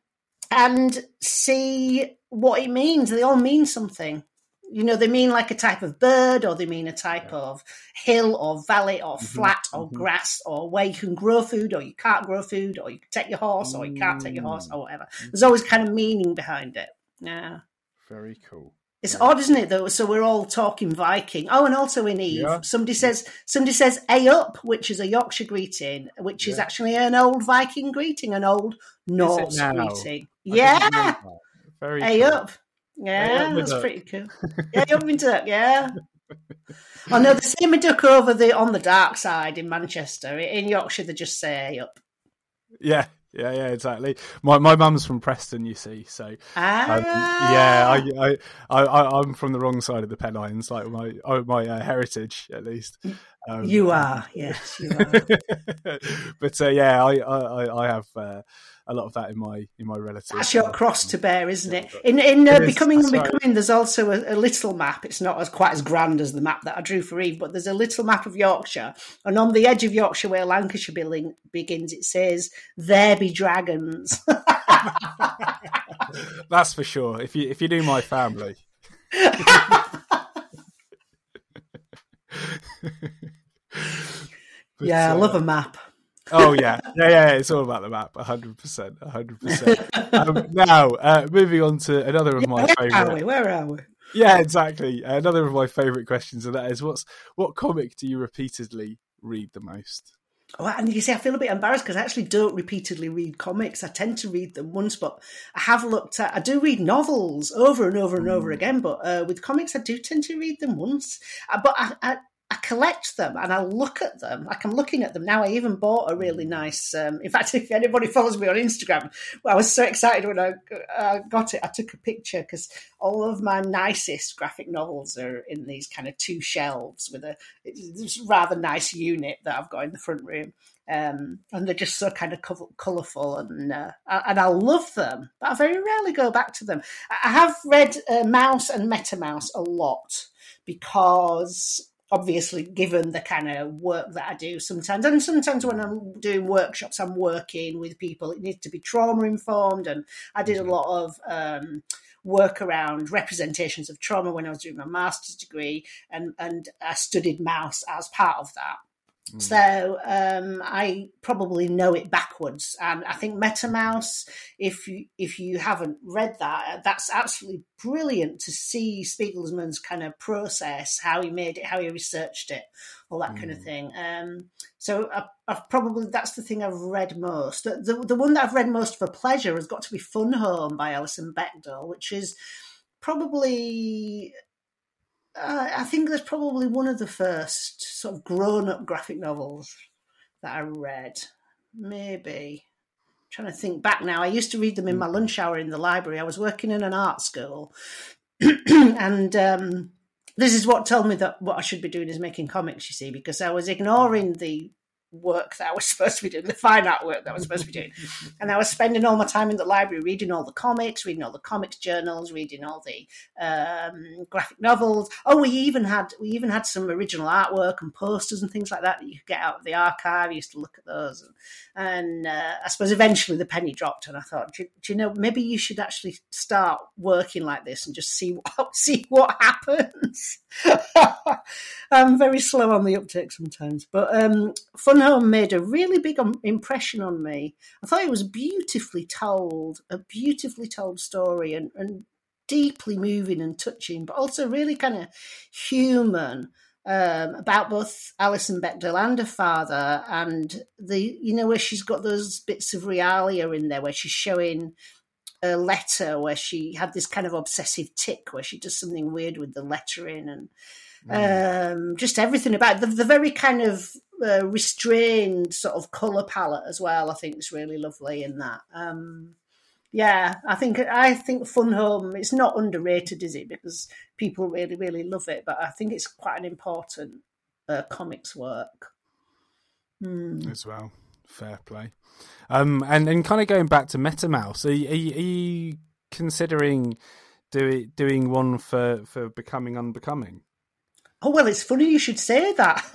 and see what it means. They all mean something you know they mean like a type of bird or they mean a type yeah. of hill or valley or mm-hmm. flat or mm-hmm. grass or where you can grow food or you can't grow food or you can take your horse or you can't take your horse or whatever mm-hmm. there's always kind of meaning behind it yeah very cool it's odd, isn't it? Though, so we're all talking Viking. Oh, and also in Eve, yeah. somebody says somebody says "a up," which is a Yorkshire greeting, which yeah. is actually an old Viking greeting, an old Norse greeting. I yeah, very a cool. up. Yeah, that's pretty cool. Yeah, Youngman Duck, yeah. oh no, the same duck over the on the dark side in Manchester. In Yorkshire, they just say up. Yeah, Yeah, yeah, exactly. My my mum's from Preston, you see, so um, Ah, yeah, I, I, I, I, I'm from the wrong side of the Pennines, like my oh, my uh, heritage at least. Um, you are. Yes, you are. but uh, yeah, I, I, I have uh, a lot of that in my in my relatives. That's your cross to bear, isn't it? In in uh, It becoming and right. becoming, there's also a, a little map. It's not as quite as grand as the map that I drew for Eve, but there's a little map of Yorkshire, and on the edge of Yorkshire, where Lancashire billing begins, it says "There be dragons." That's for sure. If you if you knew my family, But, yeah, I uh, love a map. Oh yeah, yeah, yeah. It's all about the map. hundred percent, hundred percent. Um, Now, uh, moving on to another of my Where are favorite. we? Where are we? Yeah, exactly. Another of my favorite questions, and that is, what's what comic do you repeatedly read the most? Oh, and you see, I feel a bit embarrassed because I actually don't repeatedly read comics. I tend to read them once, but I have looked at. I do read novels over and over and over again, but uh, with comics, I do tend to read them once. Uh, but I, I, I collect them and I look at them. Like I'm looking at them now. I even bought a really nice. Um, in fact, if anybody follows me on Instagram, well, I was so excited when I uh, got it. I took a picture because all of my nicest graphic novels are in these kind of two shelves with a it's rather nice unit that I've got in the front room. Um, and they're just so kind of co- colourful, and uh, and I love them, but I very rarely go back to them. I have read uh, Maus and MetaMaus a lot because obviously given the kind of work that I do sometimes. And sometimes when I'm doing workshops I'm working with people it needs to be trauma informed and I did a lot of um, work around representations of trauma when I was doing my master's degree and and I studied Maus as part of that so um, I probably know it backwards, and I think MetaMaus. If you if you haven't read that, that's absolutely brilliant to see Spiegelman's kind of process, how he made it, how he researched it, all that kind of thing. Um, so I, I've probably that's the thing I've read most. The, the the one that I've read most for pleasure has got to be Fun Home by Alison Bechdel, which is probably uh, I think that's probably one of the first sort of grown-up graphic novels that I read. Maybe I'm trying to think back now. I used to read them in my lunch hour in the library. I was working in an art school, and um, this is what told me that what I should be doing is making comics. You see, because I was ignoring the work that I was supposed to be doing, the fine art work that I was supposed to be doing. And I was spending all my time in the library reading all the comics, reading all the comics journals, reading all the um, graphic novels. Oh, we even had we even had some original artwork and posters and things like that that you could get out of the archive. I used to look at those, and, and uh, I suppose eventually the penny dropped, and I thought, do, do you know, maybe you should actually start working like this and just see what see what happens. I'm very slow on the uptake sometimes, but um, Fun Home made a really big um, impression on me. I thought it was beautifully told, a beautifully told story, and, and deeply moving and touching, but also really kind of human. Um, about both Alison Bechdel and her father, and the you know where she's got those bits of realia in there where she's showing a letter where she had this kind of obsessive tick where she does something weird with the lettering and um, just everything about the, the very kind of uh, restrained sort of color palette as well. I think is really lovely in that. Um, yeah, I think I think Fun Home. It's not underrated, is it? Because people really really love it, but I think it's quite an important uh, comics work. Hmm. as well. Fair play. Um, and and kind of going back to MetaMaus, are, are, are you considering doing doing one for for becoming unbecoming? Oh well, it's funny you should say that.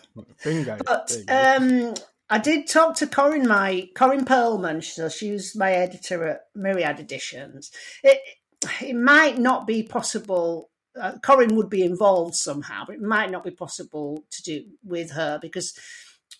Bingo. But There you go. um, I did talk to Corinne, my Corinne Pearlman. So she was my editor at Myriad Editions. It it might not be possible. Uh, Corinne would be involved somehow, but it might not be possible to do with her because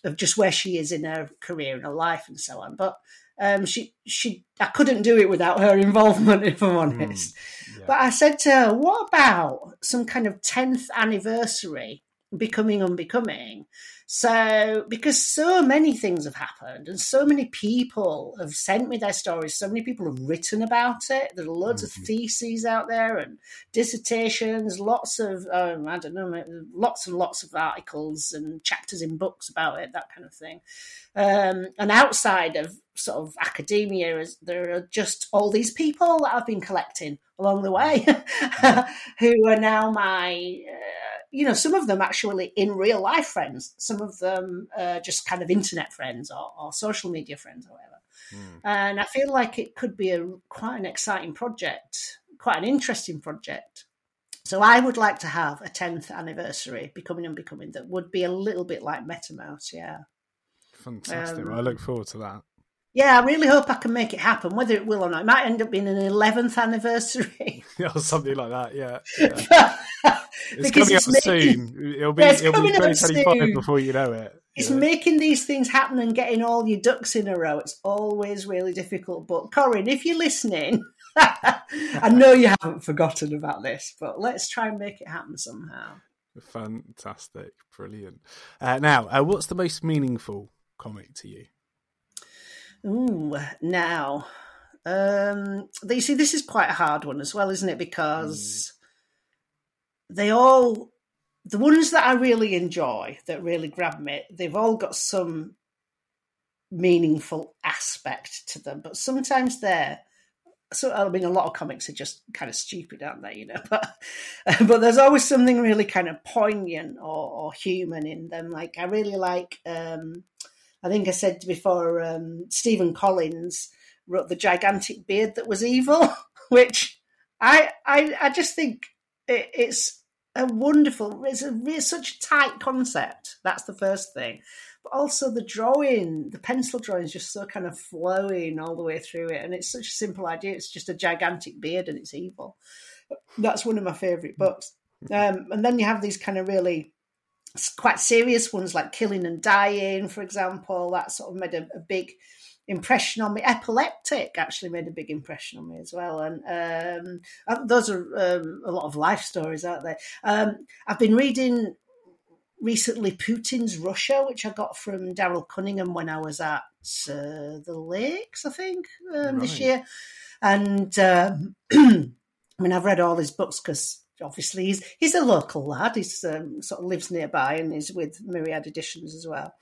of just where she is in her career and her life and so on. But um, she she I couldn't do it without her involvement, if I'm honest. yeah. But I said to her, "What about some kind of tenth anniversary becoming unbecoming. So, because so many things have happened and so many people have sent me their stories, so many people have written about it. There are loads mm-hmm. of theses out there and dissertations, lots of, um, I don't know, lots and lots of articles and chapters in books about it, that kind of thing. Um, and outside of sort of academia, is, there are just all these people that I've been collecting along the way who are now my. Uh, you know, some of them actually in real life friends, some of them uh, just kind of internet friends or, or social media friends or whatever. Mm. And I feel like it could be a quite an exciting project, quite an interesting project. So I would like to have a 10th anniversary, Becoming Unbecoming that would be a little bit like MetaMaus, yeah. Fantastic. Um, I look forward to that. Yeah, I really hope I can make it happen. Whether it will or not, it might end up being an eleventh anniversary, or something like that. Yeah, yeah. it's coming up making, soon. It'll be yeah, it'll be twenty twenty five before you know it. It's yeah. making these things happen and getting all your ducks in a row. It's always really difficult. But Corinne, if you're listening, I know you haven't forgotten about this, but let's try and make it happen somehow. Fantastic, brilliant. Uh, now, uh, what's the most meaningful comic to you? Ooh, now, um, you see, this is quite a hard one as well, isn't it? Because mm. they all, the ones that I really enjoy, that really grab me, they've all got some meaningful aspect to them. But sometimes they're, so I mean, a lot of comics are just kind of stupid, aren't they? You know, but but there's always something really kind of poignant or, or human in them. Like I really like. Um, I think I said before, um, Stephen Collins wrote The Gigantic Beard That Was Evil, which I, I, I just think it, it's a wonderful, it's, a, it's such a tight concept. That's the first thing. But also the drawing, the pencil drawing is just so kind of flowing all the way through it. And it's such a simple idea. It's just a gigantic beard and it's evil. That's one of my favourite books. Um, and then you have these kind of really quite serious ones like Killing and Dying, for example. That sort of made a, a, big impression on me. Epileptic actually made a big impression on me as well. And um, uh, those are um, a lot of life stories, aren't they? Um, I've been reading recently Putin's Russia, which I got from Darryl Cunningham when I was at uh, the Lakes, I think, um, right. this year. And um, I mean, I've read all his books because obviously he's he's a local lad. He's um, sort of lives nearby and is with Myriad Editions as well.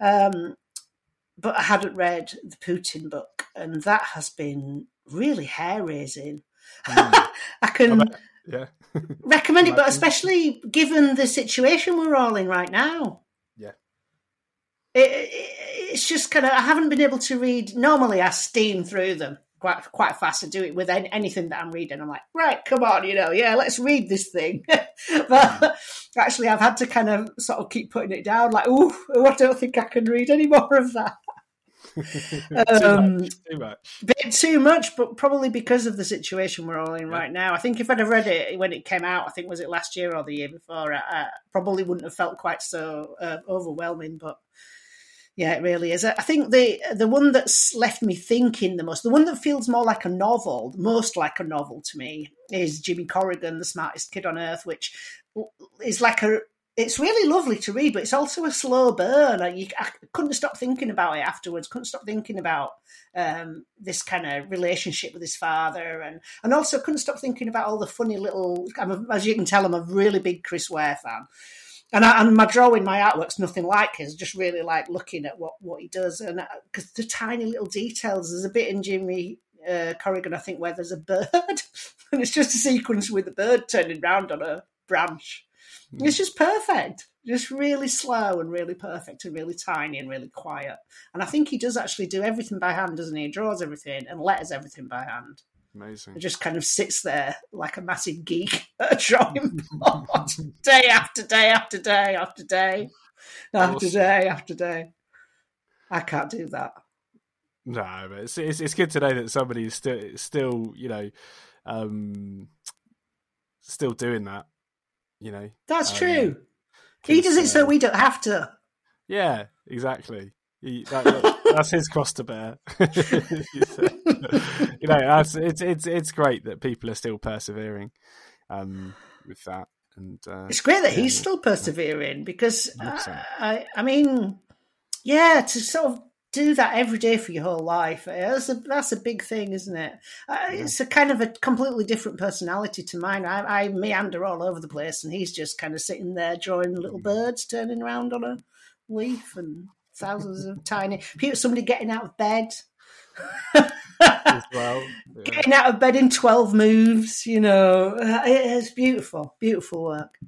Um, but I hadn't read the Putin book, and that has been really hair raising. Mm. I can yeah. recommend it, but especially given the situation we're all in right now. Yeah. It, it, it's just kind of I haven't been able to read. Normally, I steam through them quite quite fast to do it with any, anything that I'm reading. I'm like, right, come on, you know, yeah, let's read this thing. but actually, I've had to kind of sort of keep putting it down. Like, oh, I don't think I can read any more of that. um, too much, too much. Bit too much, but probably because of the situation we're all in yeah. right now. I think if I'd have read it when it came out, I think was it last year or the year before, I, I probably wouldn't have felt quite so uh, overwhelming. But yeah, it really is. I think the the one that's left me thinking the most, the one that feels more like a novel, most like a novel to me, is Jimmy Corrigan, the smartest kid on earth, which is like a. It's really lovely to read, but it's also a slow burn. I, I couldn't stop thinking about it afterwards. Couldn't stop thinking about um, this kind of relationship with his father, and and also couldn't stop thinking about all the funny little. I'm a, as you can tell, I'm a really big Chris Ware fan and I, and my drawing, my artwork's nothing like his. Just really like looking at what what he does, and because uh, the tiny little details. There's a bit in Jimmy uh, Corrigan, I think, where there's a bird, and it's just a sequence with the bird turning round on a branch. Mm. It's just perfect, just really slow and really perfect, and really tiny and really quiet. And I think he does actually do everything by hand, doesn't he? He draws everything and letters everything by hand. Amazing. It just kind of sits there like a massive geek at a drawing board, day after day after day after day after awesome. day after day. I can't do that. No, but it's, it's, it's good to know that somebody's still still you know um, still doing that. You know, that's um, true. He does it so we don't have to. Yeah, exactly. He, that, that's his cross to bear. you know, it's it's it's great that people are still persevering um, with that. And uh, It's great that yeah, he's still persevering because I, I, I mean, yeah, to sort of do that every day for your whole life, uh, that's a that's a big thing, isn't it? Uh, It's a kind of a completely different personality to mine. I, I meander all over the place, and he's just kind of sitting there drawing little birds turning around on a leaf and thousands of tiny people. Somebody getting out of bed. as well. Yeah. Getting out of bed in 12 moves, you know, Uh, it's beautiful, beautiful work.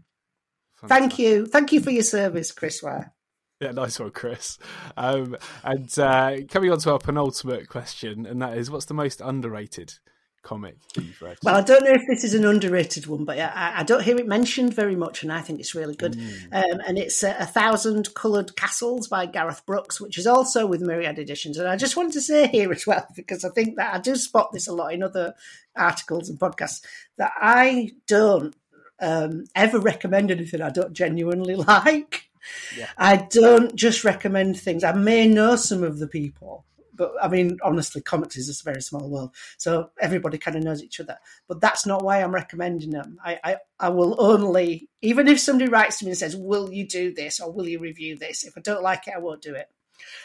Thank you. Thank you for your service, Chris Ware. Yeah, nice one, Chris. Um, and uh, coming on to our penultimate question, and that is, what's the most underrated comic that you've read? Well, I don't know if this is an underrated one, but I, I don't hear it mentioned very much, and I think it's really good. Um, and it's uh, A Thousand Coloured Castles by Gareth Brookes, which is also with Myriad Editions. And I just wanted to say here as well, because I think that I do spot this a lot in other articles and podcasts, that I don't um, ever recommend anything I don't genuinely like. Yeah. I don't just recommend things. I may know some of the people, but I mean, honestly, comics is just a very small world, so everybody kind of knows each other. But that's not why I'm recommending them. I, I, I will only, even if somebody writes to me and says, "Will you do this?" or "Will you review this?" If I don't like it, I won't do it.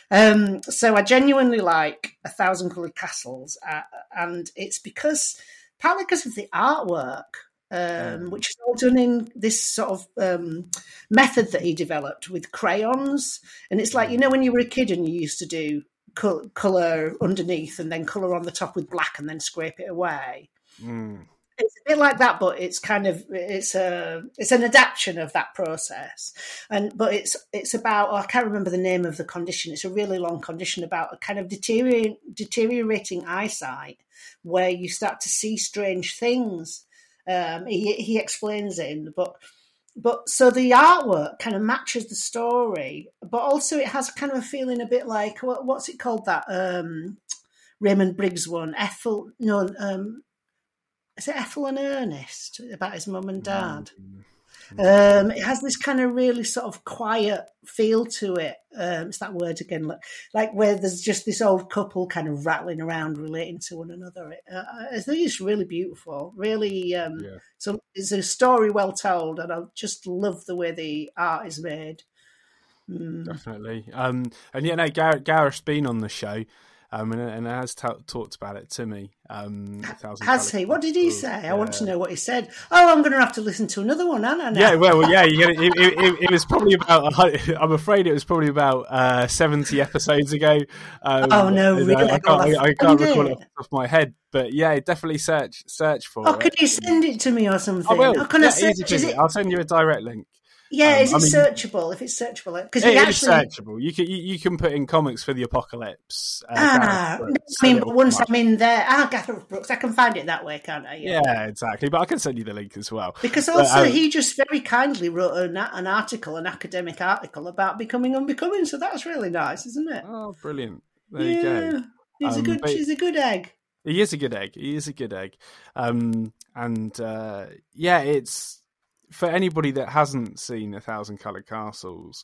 Um, so I genuinely like A Thousand Coloured Castles, uh, and it's because partly because of the artwork um, which is all done in this sort of um, method that he developed with crayons. And it's like, you know, when you were a kid and you used to do col- colour underneath and then colour on the top with black and then scrape it away. Mm. It's a bit like that, but it's kind of it's a it's an adaptation of that process, and but it's it's about oh, I can't remember the name of the condition. It's a really long condition about a kind of deteriorating deteriorating eyesight where you start to see strange things. Um, he he explains it in the book, but so the artwork kind of matches the story, but also it has kind of a feeling a bit like what, what's it called that um, Raymond Briggs one? Ethel no. Um, is it Ethel and Ernest about his mum and dad? Um, it has this kind of really sort of quiet feel to it. Um, it's that word again, like, like where there's just this old couple kind of rattling around, relating to one another. It, uh, I think it's really beautiful. Really, um, Yeah. so it's a story well told, and I just love the way the art is made. Mm. Definitely. Um, and yeah, no, Gareth, Gareth's been on the show. Um, and, and has ta talked about it to me. Um, Has he? What did he say? I want to know what he said. Oh, I'm going to have to listen to another one, aren't I? now? Yeah, well, yeah, you get it, it, it, was probably about. I'm afraid it was probably about uh, 70 episodes ago. Um, Oh, no, uh, really? I can't, I, I can't recall it? off the top of my head, but yeah, definitely search search for Oh, it. could you send it to me or something? I will. Oh, can yeah, I search? easy it, I'll send you a direct link. Yeah, um, is it I mean- searchable? If it's searchable, because It he is searchable. You can you, you can put in comics for the apocalypse. Uh, Ah, no, Brookes, I mean, but once. I'm in there, ah, Gareth Brookes, I can find it that way, can't I? yeah, exactly. But I can send you the link as well. Because But, also, um, he just very kindly wrote an, an article, an academic article about becoming unbecoming. So that's really nice, isn't it? Oh, brilliant! There yeah, you go. he's a Um, good, but- he's a good egg. He is a good egg. He is a good egg. Um, and uh, yeah, it's for anybody that hasn't seen A Thousand Coloured Castles,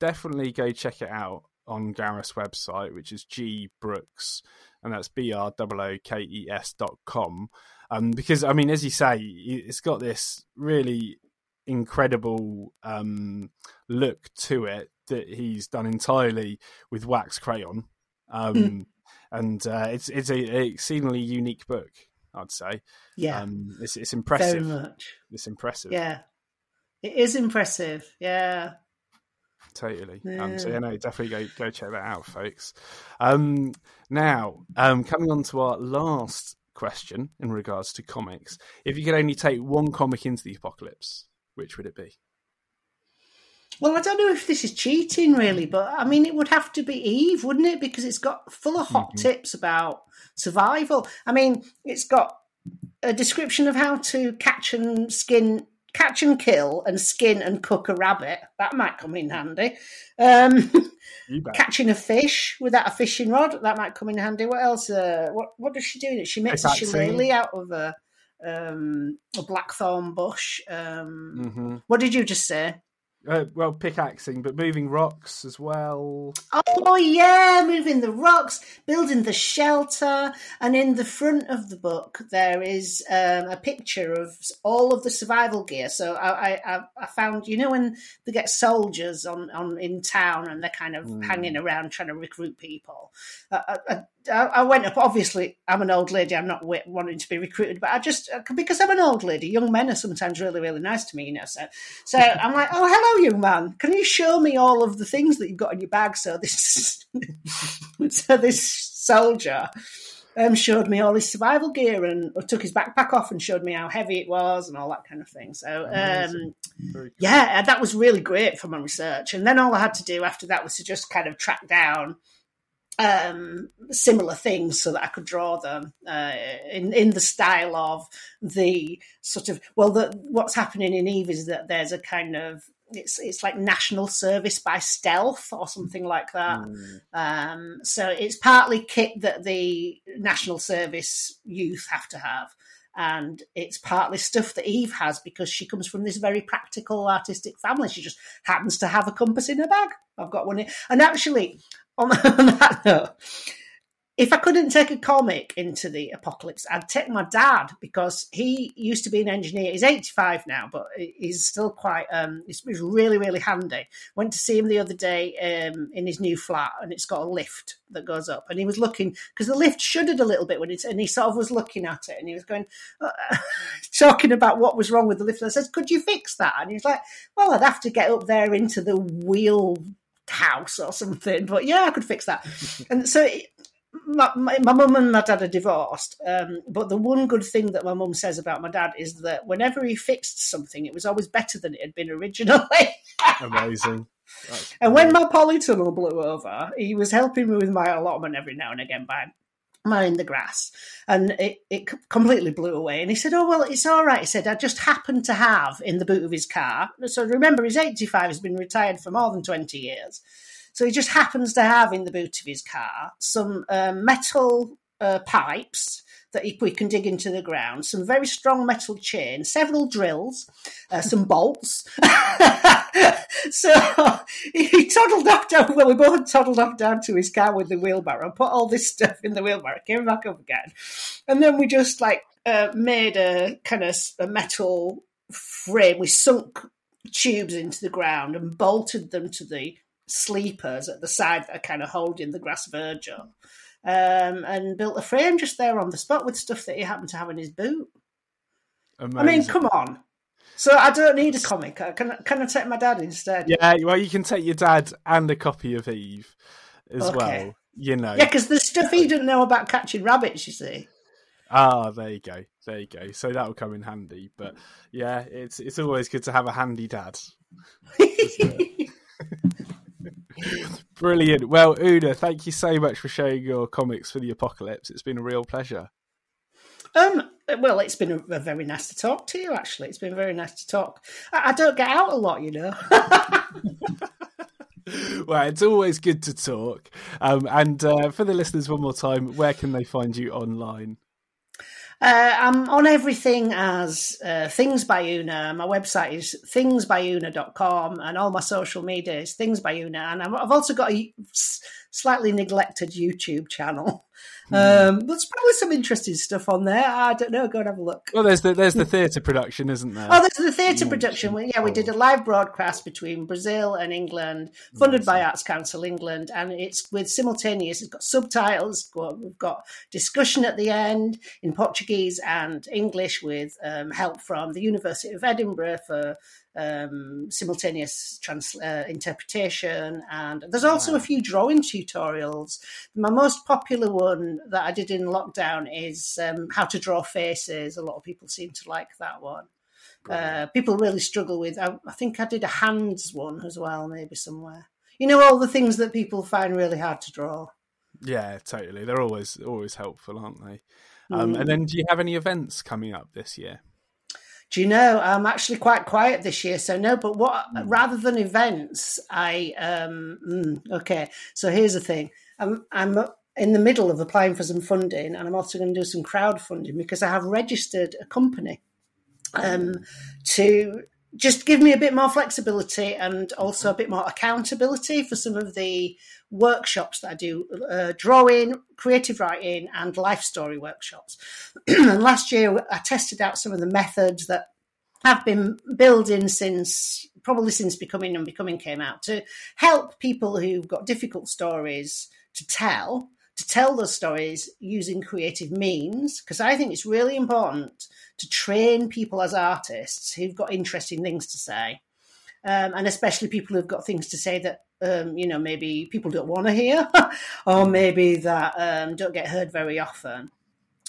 definitely go check it out on Gareth's website, which is G Brookes, and that's B R O O K E S dot com. Um, because I mean, as you say, it's got this really incredible um, look to it that he's done entirely with wax crayon. Um, Hmm. and uh, it's it's a, a exceedingly unique book. I'd say. Yeah, Um, it's it's very impressive. much. It's impressive. Yeah, it is impressive. Yeah. Totally. Um, so Yeah. yeah, no, definitely go go check that out, folks. Um, now, um, coming on to our last question in regards to comics, if you could only take one comic into the apocalypse, which would it be? Well, I don't know if this is cheating, really, but I mean, it would have to be Eve, wouldn't it? Because it's got full of hot Mhm. tips about survival. I mean, it's got a description of how to catch and skin, catch and kill, and skin and cook a rabbit. That might come in handy. Um, catching a fish without a fishing rod. That might come in handy. What else? Uh, what What does she do? She makes a shillelagh out of a um, a blackthorn bush. Um, hmm What did you just say? Uh, well, pickaxing, but moving rocks as well. Oh yeah, moving the rocks, building the shelter, and in the front of the book there is um, a picture of all of the survival gear. So I, I, I found, you know, when they get soldiers on, on in town and they're kind of mm. hanging around trying to recruit people. I, I, I, went up. Obviously, I'm an old lady. I'm not wanting to be recruited, but I just uh, because I'm an old lady. Young men are sometimes really, really nice to me, you know. So, so I'm like, oh, hello, young man. Can you show me all of the things that you've got in your bag? So this, so this soldier um, showed me all his survival gear and took his backpack off and showed me how heavy it was and all that kind of thing. So, um, cool. yeah, that was really great for my research. And then all I had to do after that was to just kind of track down um, similar things so that I could draw them uh, in in the style of the sort of well, the, what's happening in Eve is that there's a kind of it's it's like national service by stealth or something like that. Mm. Um, so it's partly kit that the national service youth have to have. And it's partly stuff that Eve has because she comes from this very practical artistic family. She just happens to have a compass in her bag. I've got one. In. And actually, on, that note, if I couldn't take a comic into the apocalypse, I'd take my dad because he used to be an engineer. He's 85 now, but he's still quite, um, he's, really, really handy. Went to see him the other day um, in his new flat and it's got a lift that goes up. And he was looking, because the lift shuddered a little bit when it's, and he sort of was looking at it and he was going, uh, talking about what was wrong with the lift. And I said, could you fix that? And he's like, well, I'd have to get up there into the wheel house or something. But yeah, I could fix that. and so my, my, mum and my dad are divorced. Um, but the one good thing that my mum says about my dad is that whenever he fixed something, it was always better than it had been originally. Amazing. That's and when my polytunnel blew over, he was helping me with my allotment every now and again by mowing the grass. And it, it completely blew away. And he said oh well it's all right. He said i just happened to have in the boot of his car so remember he's 85 he's been retired for more than 20 years. So he just happens to have in the boot of his car some uh, metal uh, pipes that we can dig into the ground, some very strong metal chain, several drills, uh, some bolts. so he toddled up down, well, we both toddled off down to his car with the wheelbarrow, put all this stuff in the wheelbarrow, came back up again. And then we just like uh, made a kind of a metal frame. We sunk tubes into the ground and bolted them to the sleepers at the side that are kind of holding the grass verge up um, and built a frame just there on the spot with stuff that he happened to have in his boot. Amazing. I mean, come on. So I don't need a comic. Can can I take my dad instead? Yeah, well, you can take your dad and a copy of Eve as okay. well. You know, yeah, because there's stuff he didn't know about catching rabbits. You see. Ah, there you go. There you go. So that'll come in handy. But yeah, it's it's always good to have a handy dad. Brilliant. Well, Una, thank you so much for sharing your comics for the apocalypse. It's been a real pleasure. Um, well, it's been a, a very nice to talk to you. Actually, it's been very nice to talk. I, I don't get out a lot, you know. well, it's always good to talk. Um, and uh, for the listeners, one more time, where can they find you online? Uh, I'm on everything as uh, Things by Una. My website is thingsbyuna.com and all my social media is Things by Una. And I've also got a slightly neglected YouTube channel Mm. Um, there's probably some interesting stuff on there. I don't know. Go and have a look. Well, there's the there's the theatre production, isn't there? Oh, there's the theatre production. Yeah, we did a live broadcast between Brazil and England, funded by Arts Council England, and it's with simultaneous. It's got subtitles. We've got discussion at the end in Portuguese and English with um, help from the University of Edinburgh for um, simultaneous trans- uh, interpretation, and there's also wow. a few drawing tutorials. My most popular one that I did in lockdown is um, how to draw faces. A lot of people seem to like that one. Uh, people really struggle with. I, I, think I did a hands one as well, maybe somewhere. You know, all the things that people find really hard to draw. Yeah, totally. They're always always helpful, aren't they? Um, mm. And then, do you have any events coming up this year? Do you know i'm actually quite quiet this year so no but what mm. rather than events i um mm, okay so here's the thing i'm i'm in the middle of applying for some funding and i'm also going to do some crowdfunding because i have registered a company um to just give me a bit more flexibility and also a bit more accountability for some of the workshops that I do uh, drawing, creative writing, and life story workshops. and last year, I tested out some of the methods that have been building since probably since becoming unbecoming came out to help people who've got difficult stories to tell to tell those stories using creative means because I think it's really important to train people as artists who've got interesting things to say. Um, and especially people who've got things to say that um, you know maybe people don't want to hear, or maybe that um, don't get heard very often.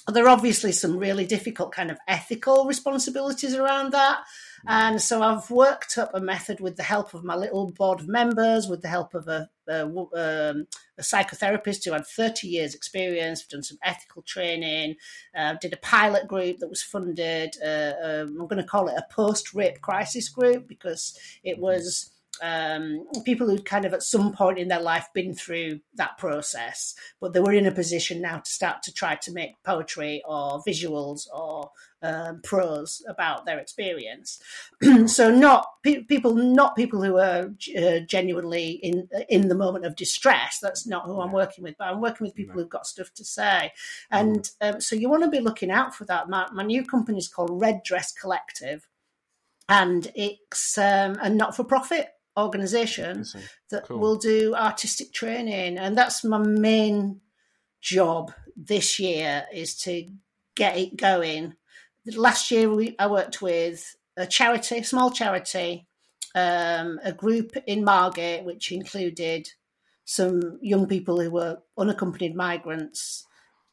There are obviously some really difficult kind of ethical responsibilities around that, and so I've worked up a method with the help of my little board of members, with the help of a, a, um, a psychotherapist who had 30 years' experience, done some ethical training, uh, did a pilot group that was funded. Uh, um, I'm going to call it a post rape crisis group because it was um, people who'd kind of at some point in their life been through that process, but they were in a position now to start to try to make poetry or visuals or um, prose about their experience. so not pe- people, not people who are uh, genuinely in in the moment of distress. That's not who I'm working with. But I'm working with people who've got stuff to say, and um, so you want to be looking out for that. My, my new company is called Red Dress Collective, and it's um, a not for profit organization that cool. will do artistic training. And that's my main job this year is to get it going. Last year we, i worked with a charity a small charity um, a group in margate which included some young people who were unaccompanied migrants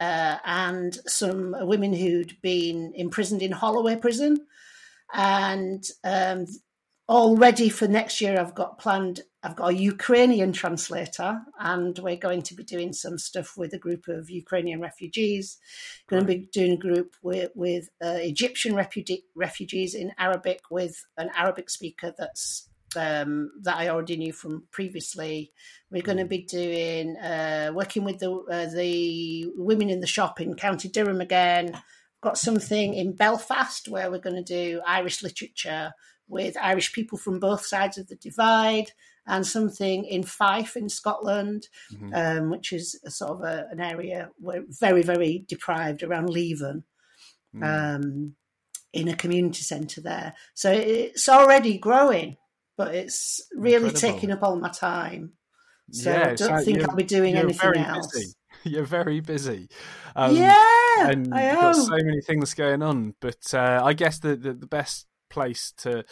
uh, and some women who'd been imprisoned in holloway prison. And um, already for next year i've got planned i've got a ukrainian translator and we're going to be doing some stuff with a group of ukrainian refugees going to be doing a group with, with uh, egyptian refuge- refugees in arabic with an arabic speaker that's um, that I already knew from previously. We're going to be doing uh, working with the uh, the women in the shop in County Durham again. Got something in Belfast where we're going to do Irish literature with Irish people from both sides of the divide, and something in Fife in Scotland, mm-hmm. um, which is a sort of a, an area where very, very deprived around Leven. Mm. Um, in a community centre there. So it's already growing, but it's really Incredible. taking up all my time. So yeah, I don't think I'll be doing anything else. Busy. You're very busy. Um, yeah, and I you've got so many things going on. But uh, I guess the, the, the best place to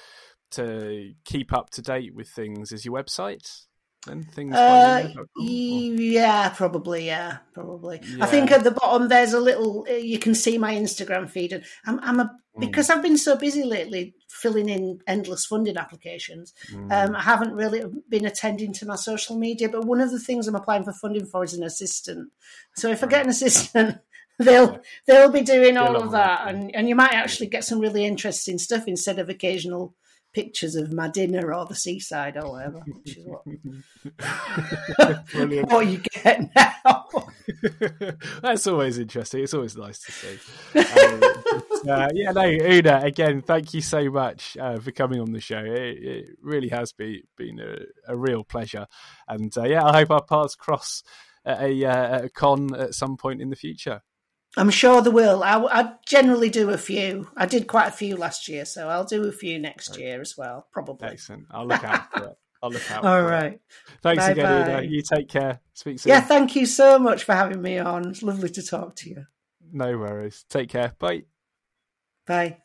to keep up to date with things is your website and things uh, yeah probably yeah probably yeah. i think at the bottom there's a little uh, you can see my instagram feed and i'm, I'm a mm. because i've been so busy lately filling in endless funding applications mm. um, i haven't really been attending to my social media but one of the things i'm applying for funding for is an assistant so if i get an assistant they'll they'll be doing all of that and, and you might actually get some really interesting stuff instead of occasional pictures of my dinner or the seaside or whatever, which is what, what you get now. That's always interesting. It's always nice to see. Um, uh, yeah, no, Una, again, thank you so much uh, for coming on the show. It, it really has been been a, a real pleasure, and uh, yeah, I hope our paths cross at a, uh, at a con at some point in the future. I'm sure there will. I, I, generally do a few. I did quite a few last year, so I'll do a few next right. year as well, probably. Excellent. I'll look out for it. I'll look out. All right. It. Thanks bye again, Ida. You take care. Speak soon. Yeah, thank you so much for having me on. It's lovely to talk to you. No worries. Take care. Bye. Bye.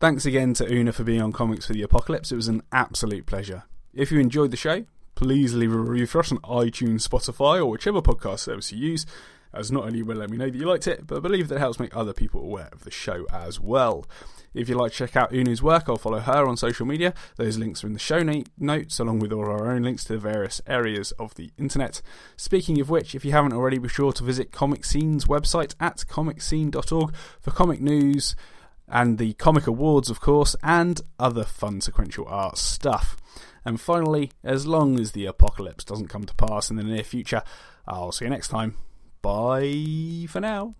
Thanks again to Una for being on Comics for the Apocalypse. It was an absolute pleasure. If you enjoyed the show, please leave a review for us on iTunes, Spotify, or whichever podcast service you use as not only will let me know that you liked it, but I believe that it helps make other people aware of the show as well. If you'd like to check out Una's work, I'll follow her on social media. Those links are in the show notes, along with all our own links to the various areas of the internet. Speaking of which, if you haven't already, be sure to visit Comic Scene's website at comicscene.org for comic news and the Comic Awards, of course, and other fun sequential art stuff. And finally, as long as the apocalypse doesn't come to pass in the near future, I'll see you next time. Bye for now.